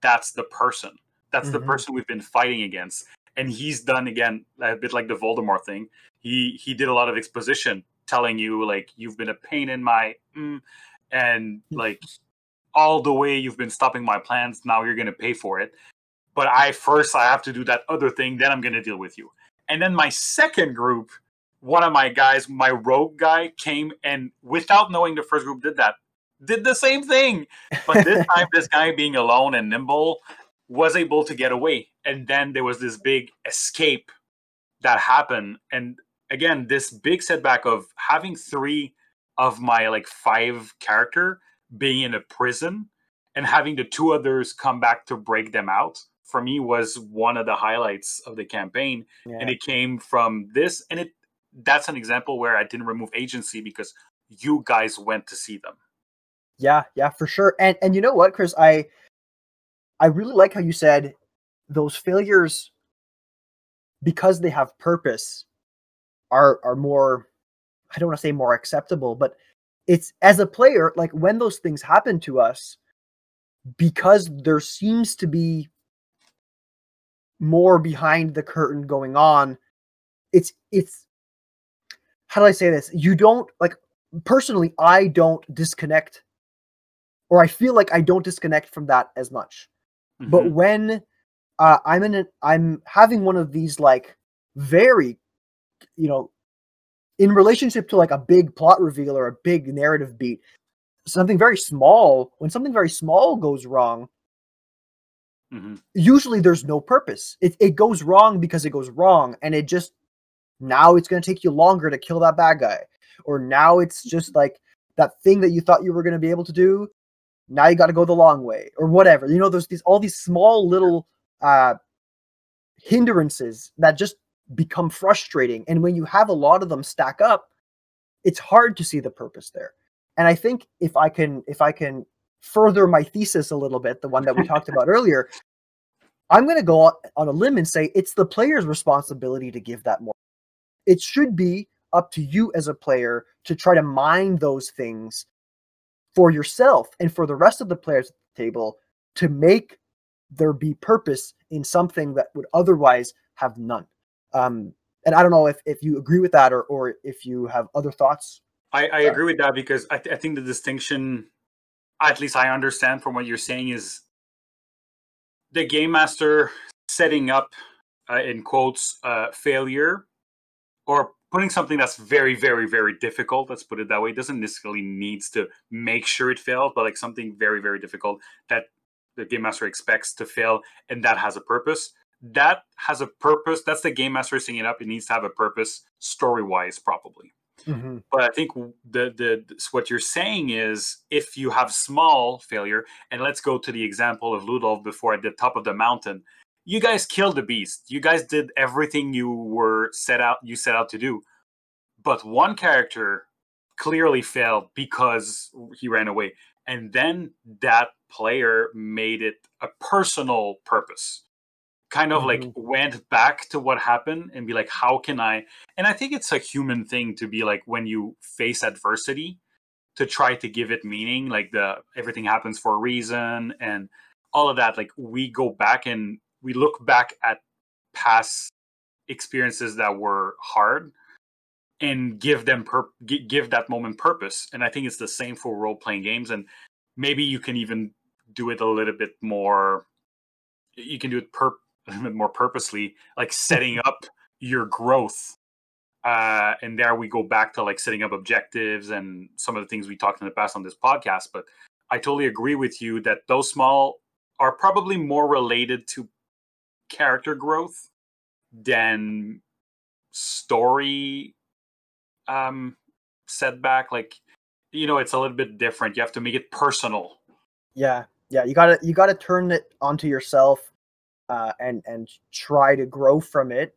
that's the person, that's the Mhm. person we've been fighting against, and he's done again a bit like the Voldemort thing. He he did a lot of exposition, telling you like you've been a pain in my, mm, and like all the way you've been stopping my plans. Now you're gonna pay for it. But I first I have to do that other thing, then I'm gonna deal with you. And then my second group, one of my guys, my rogue guy, came and without knowing the first group did that, did the same thing. But this time, this guy being alone and nimble was able to get away. And then there was this big escape that happened. And again, this big setback of having three of my like five character being in a prison and having the two others come back to break them out for me was one of the highlights of the campaign Yeah. and it came from this and it that's an example where i didn't remove agency because you guys went to see them Yeah, yeah, for sure. And and you know what, Chris, I I really like how you said those failures because they have purpose are are more I don't want to say more acceptable, but it's as a player, like when those things happen to us, because there seems to be more behind the curtain going on, it's it's how do I say this? You don't like personally, I don't disconnect or I feel like I don't disconnect from that as much. But Mhm. when uh, I'm in, a, I'm having one of these like very, you know, in relationship to like a big plot reveal or a big narrative beat, something very small. When something very small goes wrong, Mhm. usually there's no purpose. It it goes wrong because it goes wrong, and it just now it's going to take you longer to kill that bad guy, or now it's just like that thing that you thought you were going to be able to do. Now you got to go the long way, or whatever. You know, there's these all these small little uh, hindrances that just become frustrating, and when you have a lot of them stack up, it's hard to see the purpose there. And I think if I can if I can further my thesis a little bit, the one that we talked about earlier, I'm going to go on- a limb and say it's the player's responsibility to give that more. It should be up to you as a player to try to mine those things for yourself and for the rest of the players at the table to make there be purpose in something that would otherwise have none. Um, and I don't know if, if you agree with that or, or if you have other thoughts. I, I agree with that because I, th- I think the distinction, at least I understand from what you're saying, is the game master setting up, uh, in quotes, uh, failure or putting something that's very, very, very difficult, let's put it that way, doesn't necessarily needs to make sure it fails, but like something very, very difficult that the game master expects to fail and that has a purpose that has a purpose that's the game master setting it up it needs to have a purpose story wise probably mm-hmm. but i think the the what you're saying is if you have small failure and let's go to the example of ludolf before at the top of the mountain you guys killed the beast. You guys did everything you were set out you set out to do. But one character clearly failed because he ran away. And then that player made it a personal purpose. Kind of mm-hmm. like went back to what happened and be like how can i? And i think it's a human thing to be like when you face adversity to try to give it meaning like the everything happens for a reason and all of that. Like we go back and we look back at past experiences that were hard and give them per- give that moment purpose. And i think it's the same for role playing games. And maybe you can even do it a little bit more you can do it per a little bit more purposely like setting up your growth. Uh and there we go back to like setting up objectives and some of the things we talked in the past on this podcast. But i totally agree with you that those small are probably more related to character growth than story um setback like you know it's a little bit different. You have to make it personal. Yeah yeah you gotta you gotta turn it onto yourself uh and and try to grow from it.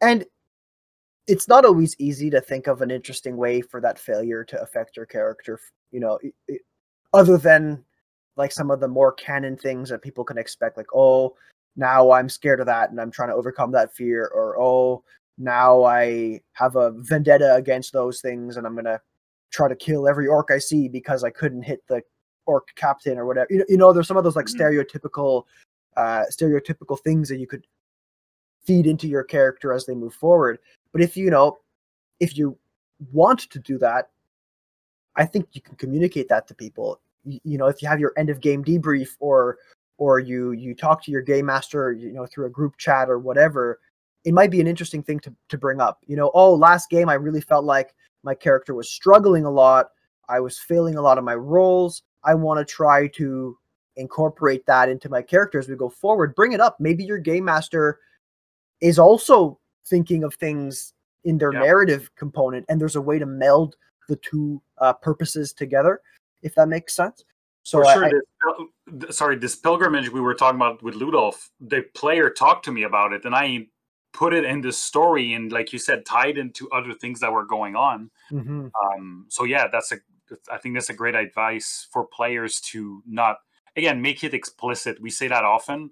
And it's not always easy to think of an interesting way for that failure to affect your character you know it, it, other than like some of the more canon things that people can expect like oh now i'm scared of that and i'm trying to overcome that fear or oh now i have a vendetta against those things and i'm gonna try to kill every orc I see because I couldn't hit the orc captain or whatever. You know, you know there's some of those like mm-hmm. stereotypical uh stereotypical things that you could feed into your character as they move forward. But if you know, if you want to do that, I think you can communicate that to people. You, you know, if you have your end of game debrief or or you you talk to your game master, you know, through a group chat or whatever, it might be an interesting thing to to bring up. You know, oh, last game I really felt like my character was struggling a lot. I was failing a lot of my rolls. I want to try to incorporate that into my character as we go forward. Bring it up. Maybe your game master is also thinking of things in their yeah. narrative component, and there's a way to meld the two uh, purposes together, if that makes sense. So For sure. I, this, sorry, this pilgrimage we were talking about with Ludolf, the player talked to me about it, and I put it in the story and like you said tied into other things that were going on mm-hmm. um, so yeah that's a i think that's a great advice for players to not again make it explicit we say that often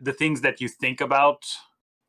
the things that you think about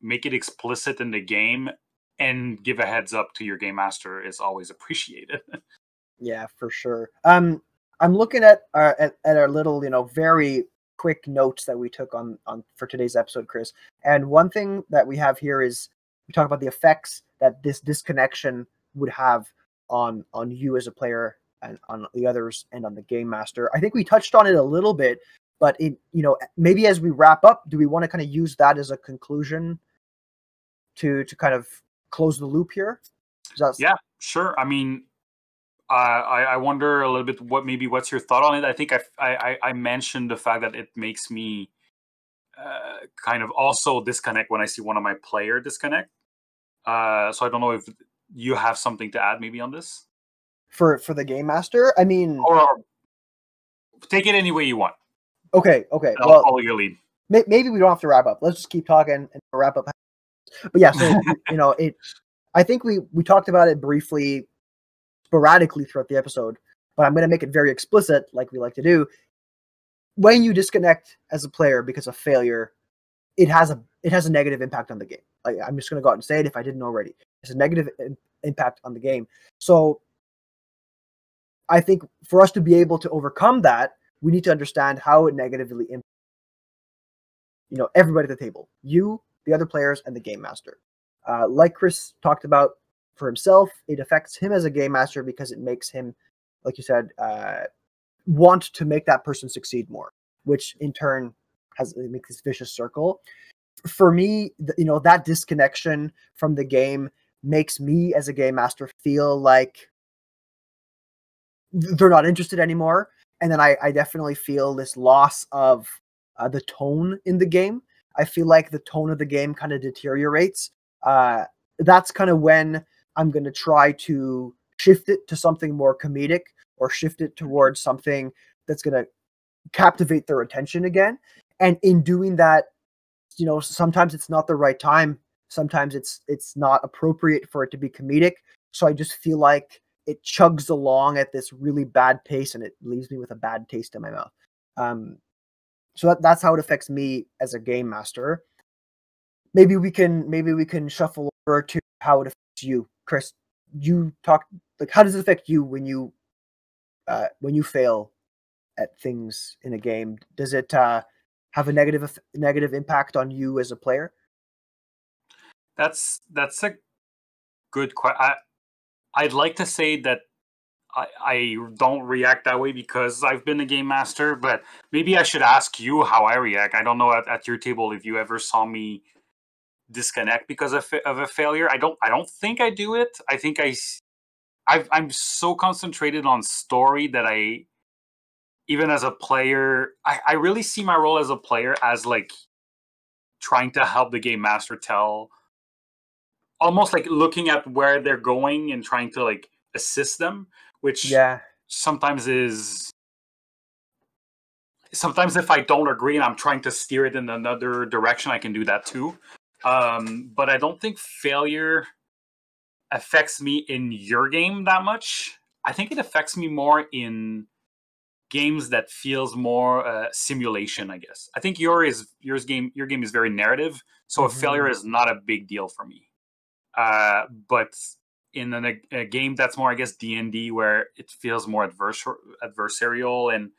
make it explicit in the game and give a heads up to your game master is always appreciated yeah for sure um i'm looking at our at, at our little you know very quick notes that we took on on for today's episode, Chris. And one thing that we have here is we talk about the effects that this disconnection would have on on you as a player and on the others and on the game master. I think we touched on it a little bit, but it you know maybe as we wrap up, do we want to kind of use that as a conclusion to to kind of close the loop here? yeah, sure. I mean, uh, I, I wonder a little bit what maybe what's your thought on it. I think I I, I mentioned the fact that it makes me uh, kind of also disconnect when I see one of my player disconnect. Uh, so I don't know if you have something to add maybe on this for for the game master. I mean, or take it any way you want. Okay, okay. I'll well, follow your lead. Maybe we don't have to wrap up. Let's just keep talking and wrap up. But yeah, so you know, it. I think we we talked about it briefly sporadically throughout the episode, but I'm going to make it very explicit, like we like to do. When you disconnect as a player because of failure, it has a it has a negative impact on the game. Like I'm just going to go out and say it if I didn't already. It's a negative impact on the game. So I think for us to be able to overcome that, we need to understand how it negatively impacts you know everybody at the table you the other players and the game master uh, like chris talked about for himself. It affects him as a game master because it makes him like you said uh, want to make that person succeed more which in turn has makes this vicious circle. For me you know that disconnection from the game makes me as a game master feel like they're not interested anymore. And then i, I definitely feel this loss of uh, the tone in the game. I feel like the tone of the game kind of deteriorates. Uh, that's kind of when i'm going to try to shift it to something more comedic or shift it towards something that's going to captivate their attention again. And in doing that you know sometimes it's not the right time. Sometimes it's it's not appropriate for it to be comedic. So i just feel like it chugs along at this really bad pace and it leaves me with a bad taste in my mouth. Um so that, that's how it affects me as a game master. Maybe we can maybe we can shuffle over to how it affects you chris you talk like how does it affect you when you uh when you fail at things in a game does it uh have a negative negative impact on you as a player that's that's a good question. I'd like to say that I, I don't react that way because I've been a game master, but maybe I should ask you how I react. I don't know at, at your table if you ever saw me disconnect because of, of a failure. I don't I don't think I do it. I think I i am so concentrated on story that I even as a player, I, I really see my role as a player as like trying to help the game master tell almost like looking at where they're going and trying to like assist them, which yeah sometimes is sometimes if I don't agree and I'm trying to steer it in another direction, I can do that too. Um, but I don't think failure affects me in your game that much. I think it affects me more in games that feels more uh, simulation. I guess I think your is yours game your game is very narrative, so mm-hmm. a failure is not a big deal for me. Uh, but in a, a, game that's more, I guess, D and D, where it feels more adversar- adversarial, and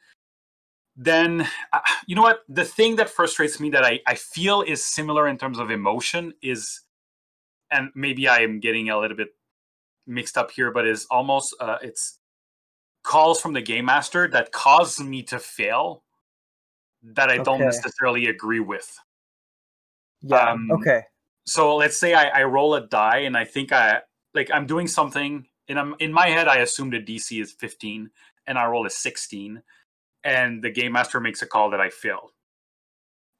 then uh, you know what? The thing that frustrates me that I, I feel is similar in terms of emotion is, and maybe I am getting a little bit mixed up here, but is almost uh, it's calls from the game master that cause me to fail that I okay. don't necessarily agree with. Yeah. Um, okay so let's say I, I roll a die and I think I like I'm doing something and I'm in my head I assume the DC is 15 and I roll a 16 and the game master makes a call that I fail.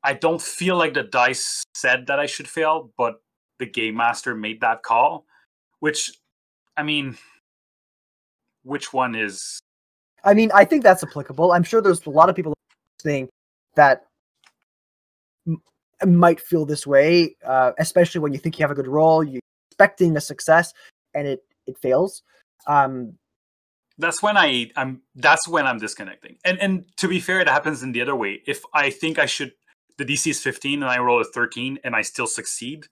I don't feel like the dice said that I should fail, but the game master made that call, which I mean which one is I mean, I think that's applicable. I'm sure there's a lot of people saying that might feel this way, uh, especially when you think you have a good roll, you're expecting a success, and it it fails. Um, that's when I I'm that's when I'm disconnecting. And and to be fair, it happens in the other way. If I think I should, the DC is 15 and I roll a 13 and I still succeed,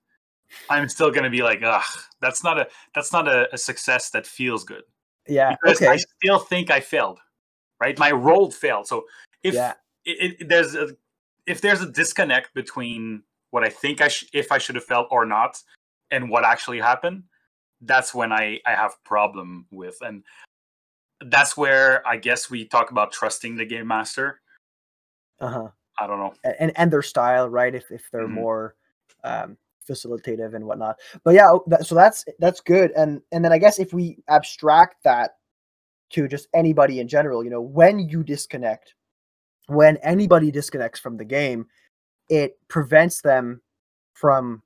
I'm still gonna be like, ugh, that's not a that's not a, a success that feels good. Yeah, because okay. I still think I failed. Right, my roll failed. So if yeah. it, it, there's a if there's a disconnect between what I think I sh- if I should have felt or not and what actually happened, that's when I I have problem with and that's where I guess we talk about trusting the game master. Uh-huh. I don't know. And and their style, right? If if they're mm-hmm. more um facilitative and whatnot. But yeah, that, so that's that's good. And and then I guess if we abstract that to just anybody in general, you know, when you disconnect when anybody disconnects from the game, it prevents them from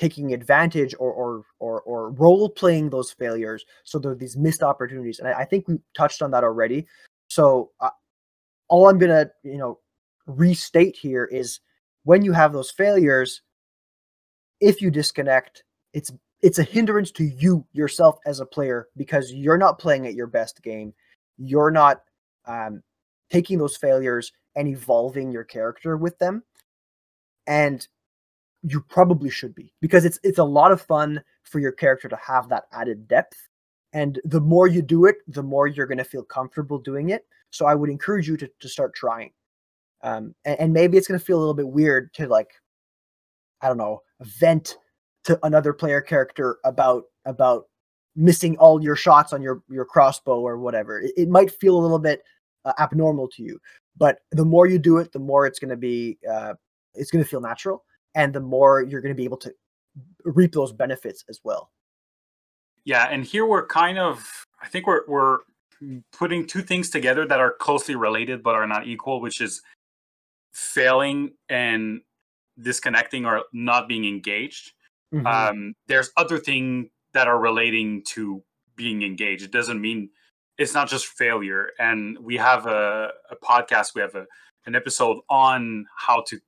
taking advantage or or or, or role playing those failures. So there are these missed opportunities, and I, I think we touched on that already. So uh, all I'm gonna you know restate here is when you have those failures, if you disconnect, it's it's a hindrance to you yourself as a player because you're not playing at your best game. You're not um, taking those failures and evolving your character with them. And you probably should be because it's it's a lot of fun for your character to have that added depth. And the more you do it the more you're going to feel comfortable doing it. So i would encourage you to, to start trying. Um, and, and maybe it's going to feel a little bit weird to like i don't know vent to another player character about about missing all your shots on your your crossbow or whatever. It, it might feel a little bit uh, abnormal to you but the more you do it the more it's going to be uh, it's going to feel natural and the more you're going to be able to reap those benefits as well yeah, and here we're kind of I think we're we're putting two things together that are closely related but are not equal, which is failing and disconnecting or not being engaged. Mm-hmm. Um, there's other things that are relating to being engaged. It doesn't mean it's not just failure. And we have a, a podcast, we have a, an episode on how to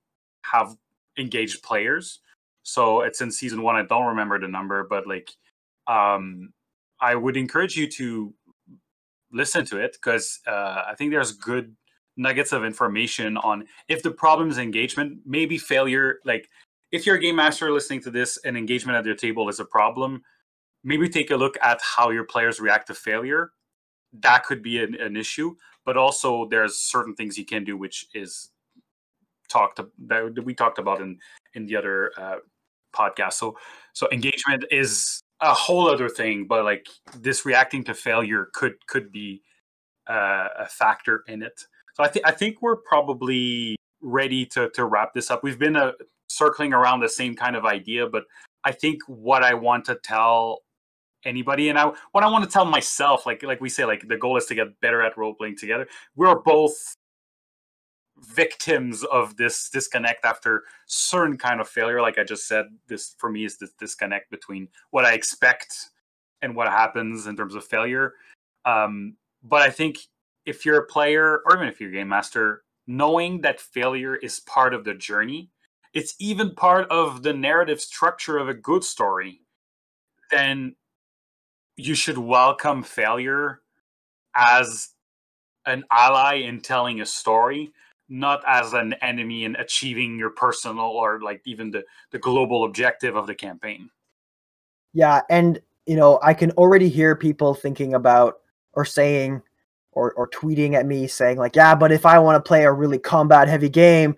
have engaged players. So it's in season one. I don't remember the number, but like um, I would encourage you to listen to it because uh, I think there's good nuggets of information on if the problem is engagement, maybe failure. Like if you're a game master listening to this and engagement at your table is a problem, maybe take a look at how your players react to failure. That could be an, an issue, but also there's certain things you can do, which is talked that we talked about in in the other uh, podcast. So so engagement is a whole other thing, but like this reacting to failure could could be uh, a factor in it. So I think I think we're probably ready to to wrap this up. We've been uh, circling around the same kind of idea, but I think what I want to tell anybody and I what I want to tell myself, like like we say, like the goal is to get better at role playing together. We're both victims of this disconnect after certain kind of failure. Like i just said this for me is this disconnect between what i expect and what happens in terms of failure. Um, but i think if you're a player or even if you're a game master knowing that failure is part of the journey it's even part of the narrative structure of a good story then you should welcome failure as an ally in telling a story not as an enemy in achieving your personal or like even the the global objective of the campaign. Yeah and you know i can already hear people thinking about or saying or or tweeting at me saying like yeah but if i want to play a really combat heavy game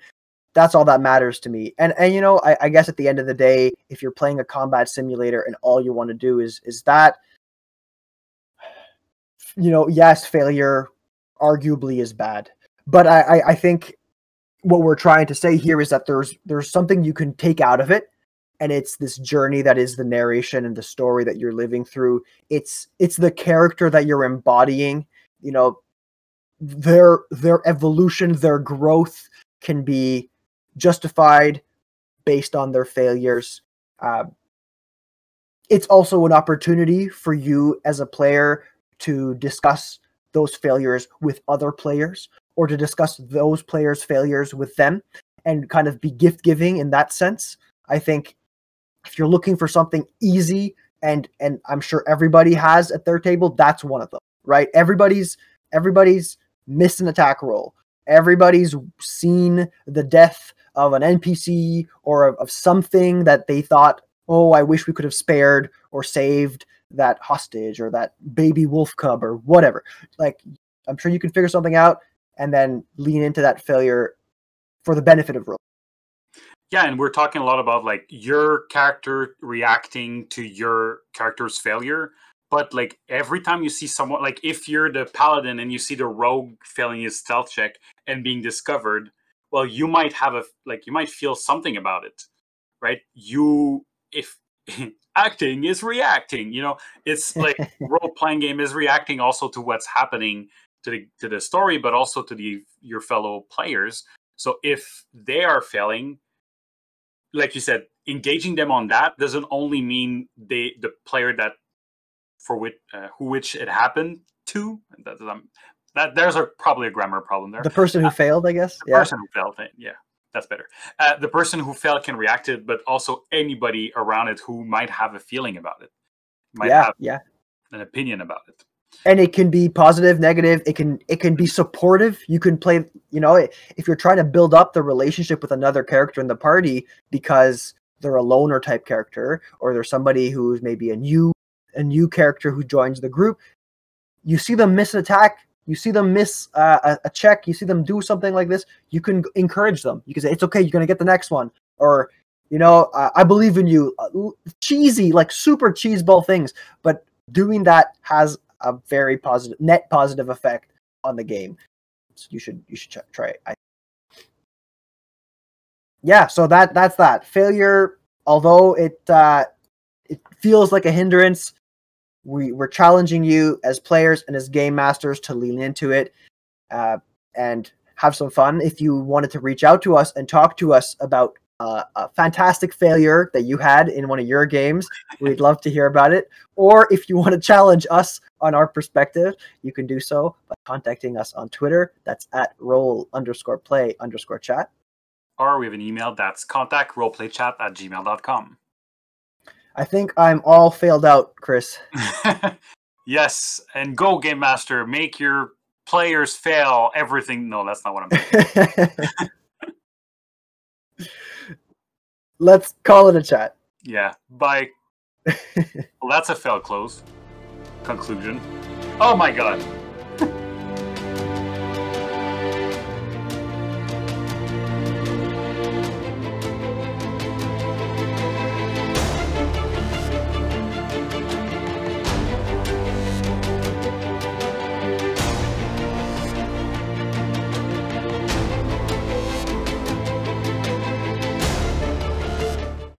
that's all that matters to me. And and you know I, I guess at the end of the day if you're playing a combat simulator and all you want to do is is that you know yes failure arguably is bad but I, I, think what we're trying to say here is that there's there's something you can take out of it. And it's this journey that is the narration and the story that you're living through. It's it's the character that you're embodying you know their their evolution their growth can be justified based on their failures. Uh, it's also an opportunity for you as a player to discuss those failures with other players or to discuss those players' failures with them and kind of be gift giving in that sense. I think if you're looking for something easy and and I'm sure everybody has at their table, that's one of them, right? Everybody's everybody's missed an attack roll. Everybody's seen the death of an NPC or of, of something that they thought, oh, I wish we could have spared or saved that hostage or that baby wolf cub or whatever. Like, I'm sure you can figure something out and then lean into that failure for the benefit of role. Yeah, and we're talking a lot about like your character reacting to your character's failure. But like every time you see someone, like if you're the paladin and you see the rogue failing his stealth check and being discovered, well, you might have a like you might feel something about it, right? You if acting is reacting, you know, it's like role playing game is reacting also to what's happening to the to the story, but also to the your fellow players. So if they are failing, like you said, engaging them on that doesn't only mean they the player that for which uh, who which it happened to. That, um, that there's a probably a grammar problem there. The person who uh, failed, I guess. The yeah. person who failed, eh, yeah, that's better. Uh, the person who failed can react it, but also anybody around it who might have a feeling about it, might yeah, have yeah. an opinion about it and it can be positive negative. It can it can be supportive. You can play you know if you're trying to build up the relationship with another character in the party because they're a loner type character or they're somebody who's maybe a new a new character who joins the group, you see them miss an attack, you see them miss uh, a, check, you see them do something like this, you can encourage them. You can say, "It's okay, you're gonna get the next one," or you know, uh, "I believe in you." Uh, cheesy, like super cheeseball things, but doing that has a very positive net positive effect on the game. So you should you should ch- try it. I, yeah, so that that's that failure. Although it uh, it feels like a hindrance, we we're challenging you as players and as game masters to lean into it uh, and have some fun. If you wanted to reach out to us and talk to us about uh, a fantastic failure that you had in one of your games, we'd love to hear about it. Or if you want to challenge us on our perspective, you can do so by contacting us on Twitter. That's at roll underscore play underscore chat. Or we have an email that's contact roleplaychat at gmail.com. I think I'm all failed out, Chris. yes, and go Game Master, make your players fail everything. No, that's not what I'm saying. Let's call it a chat. yeah, bye. well, that's a failed close. Conclusion. Oh my god.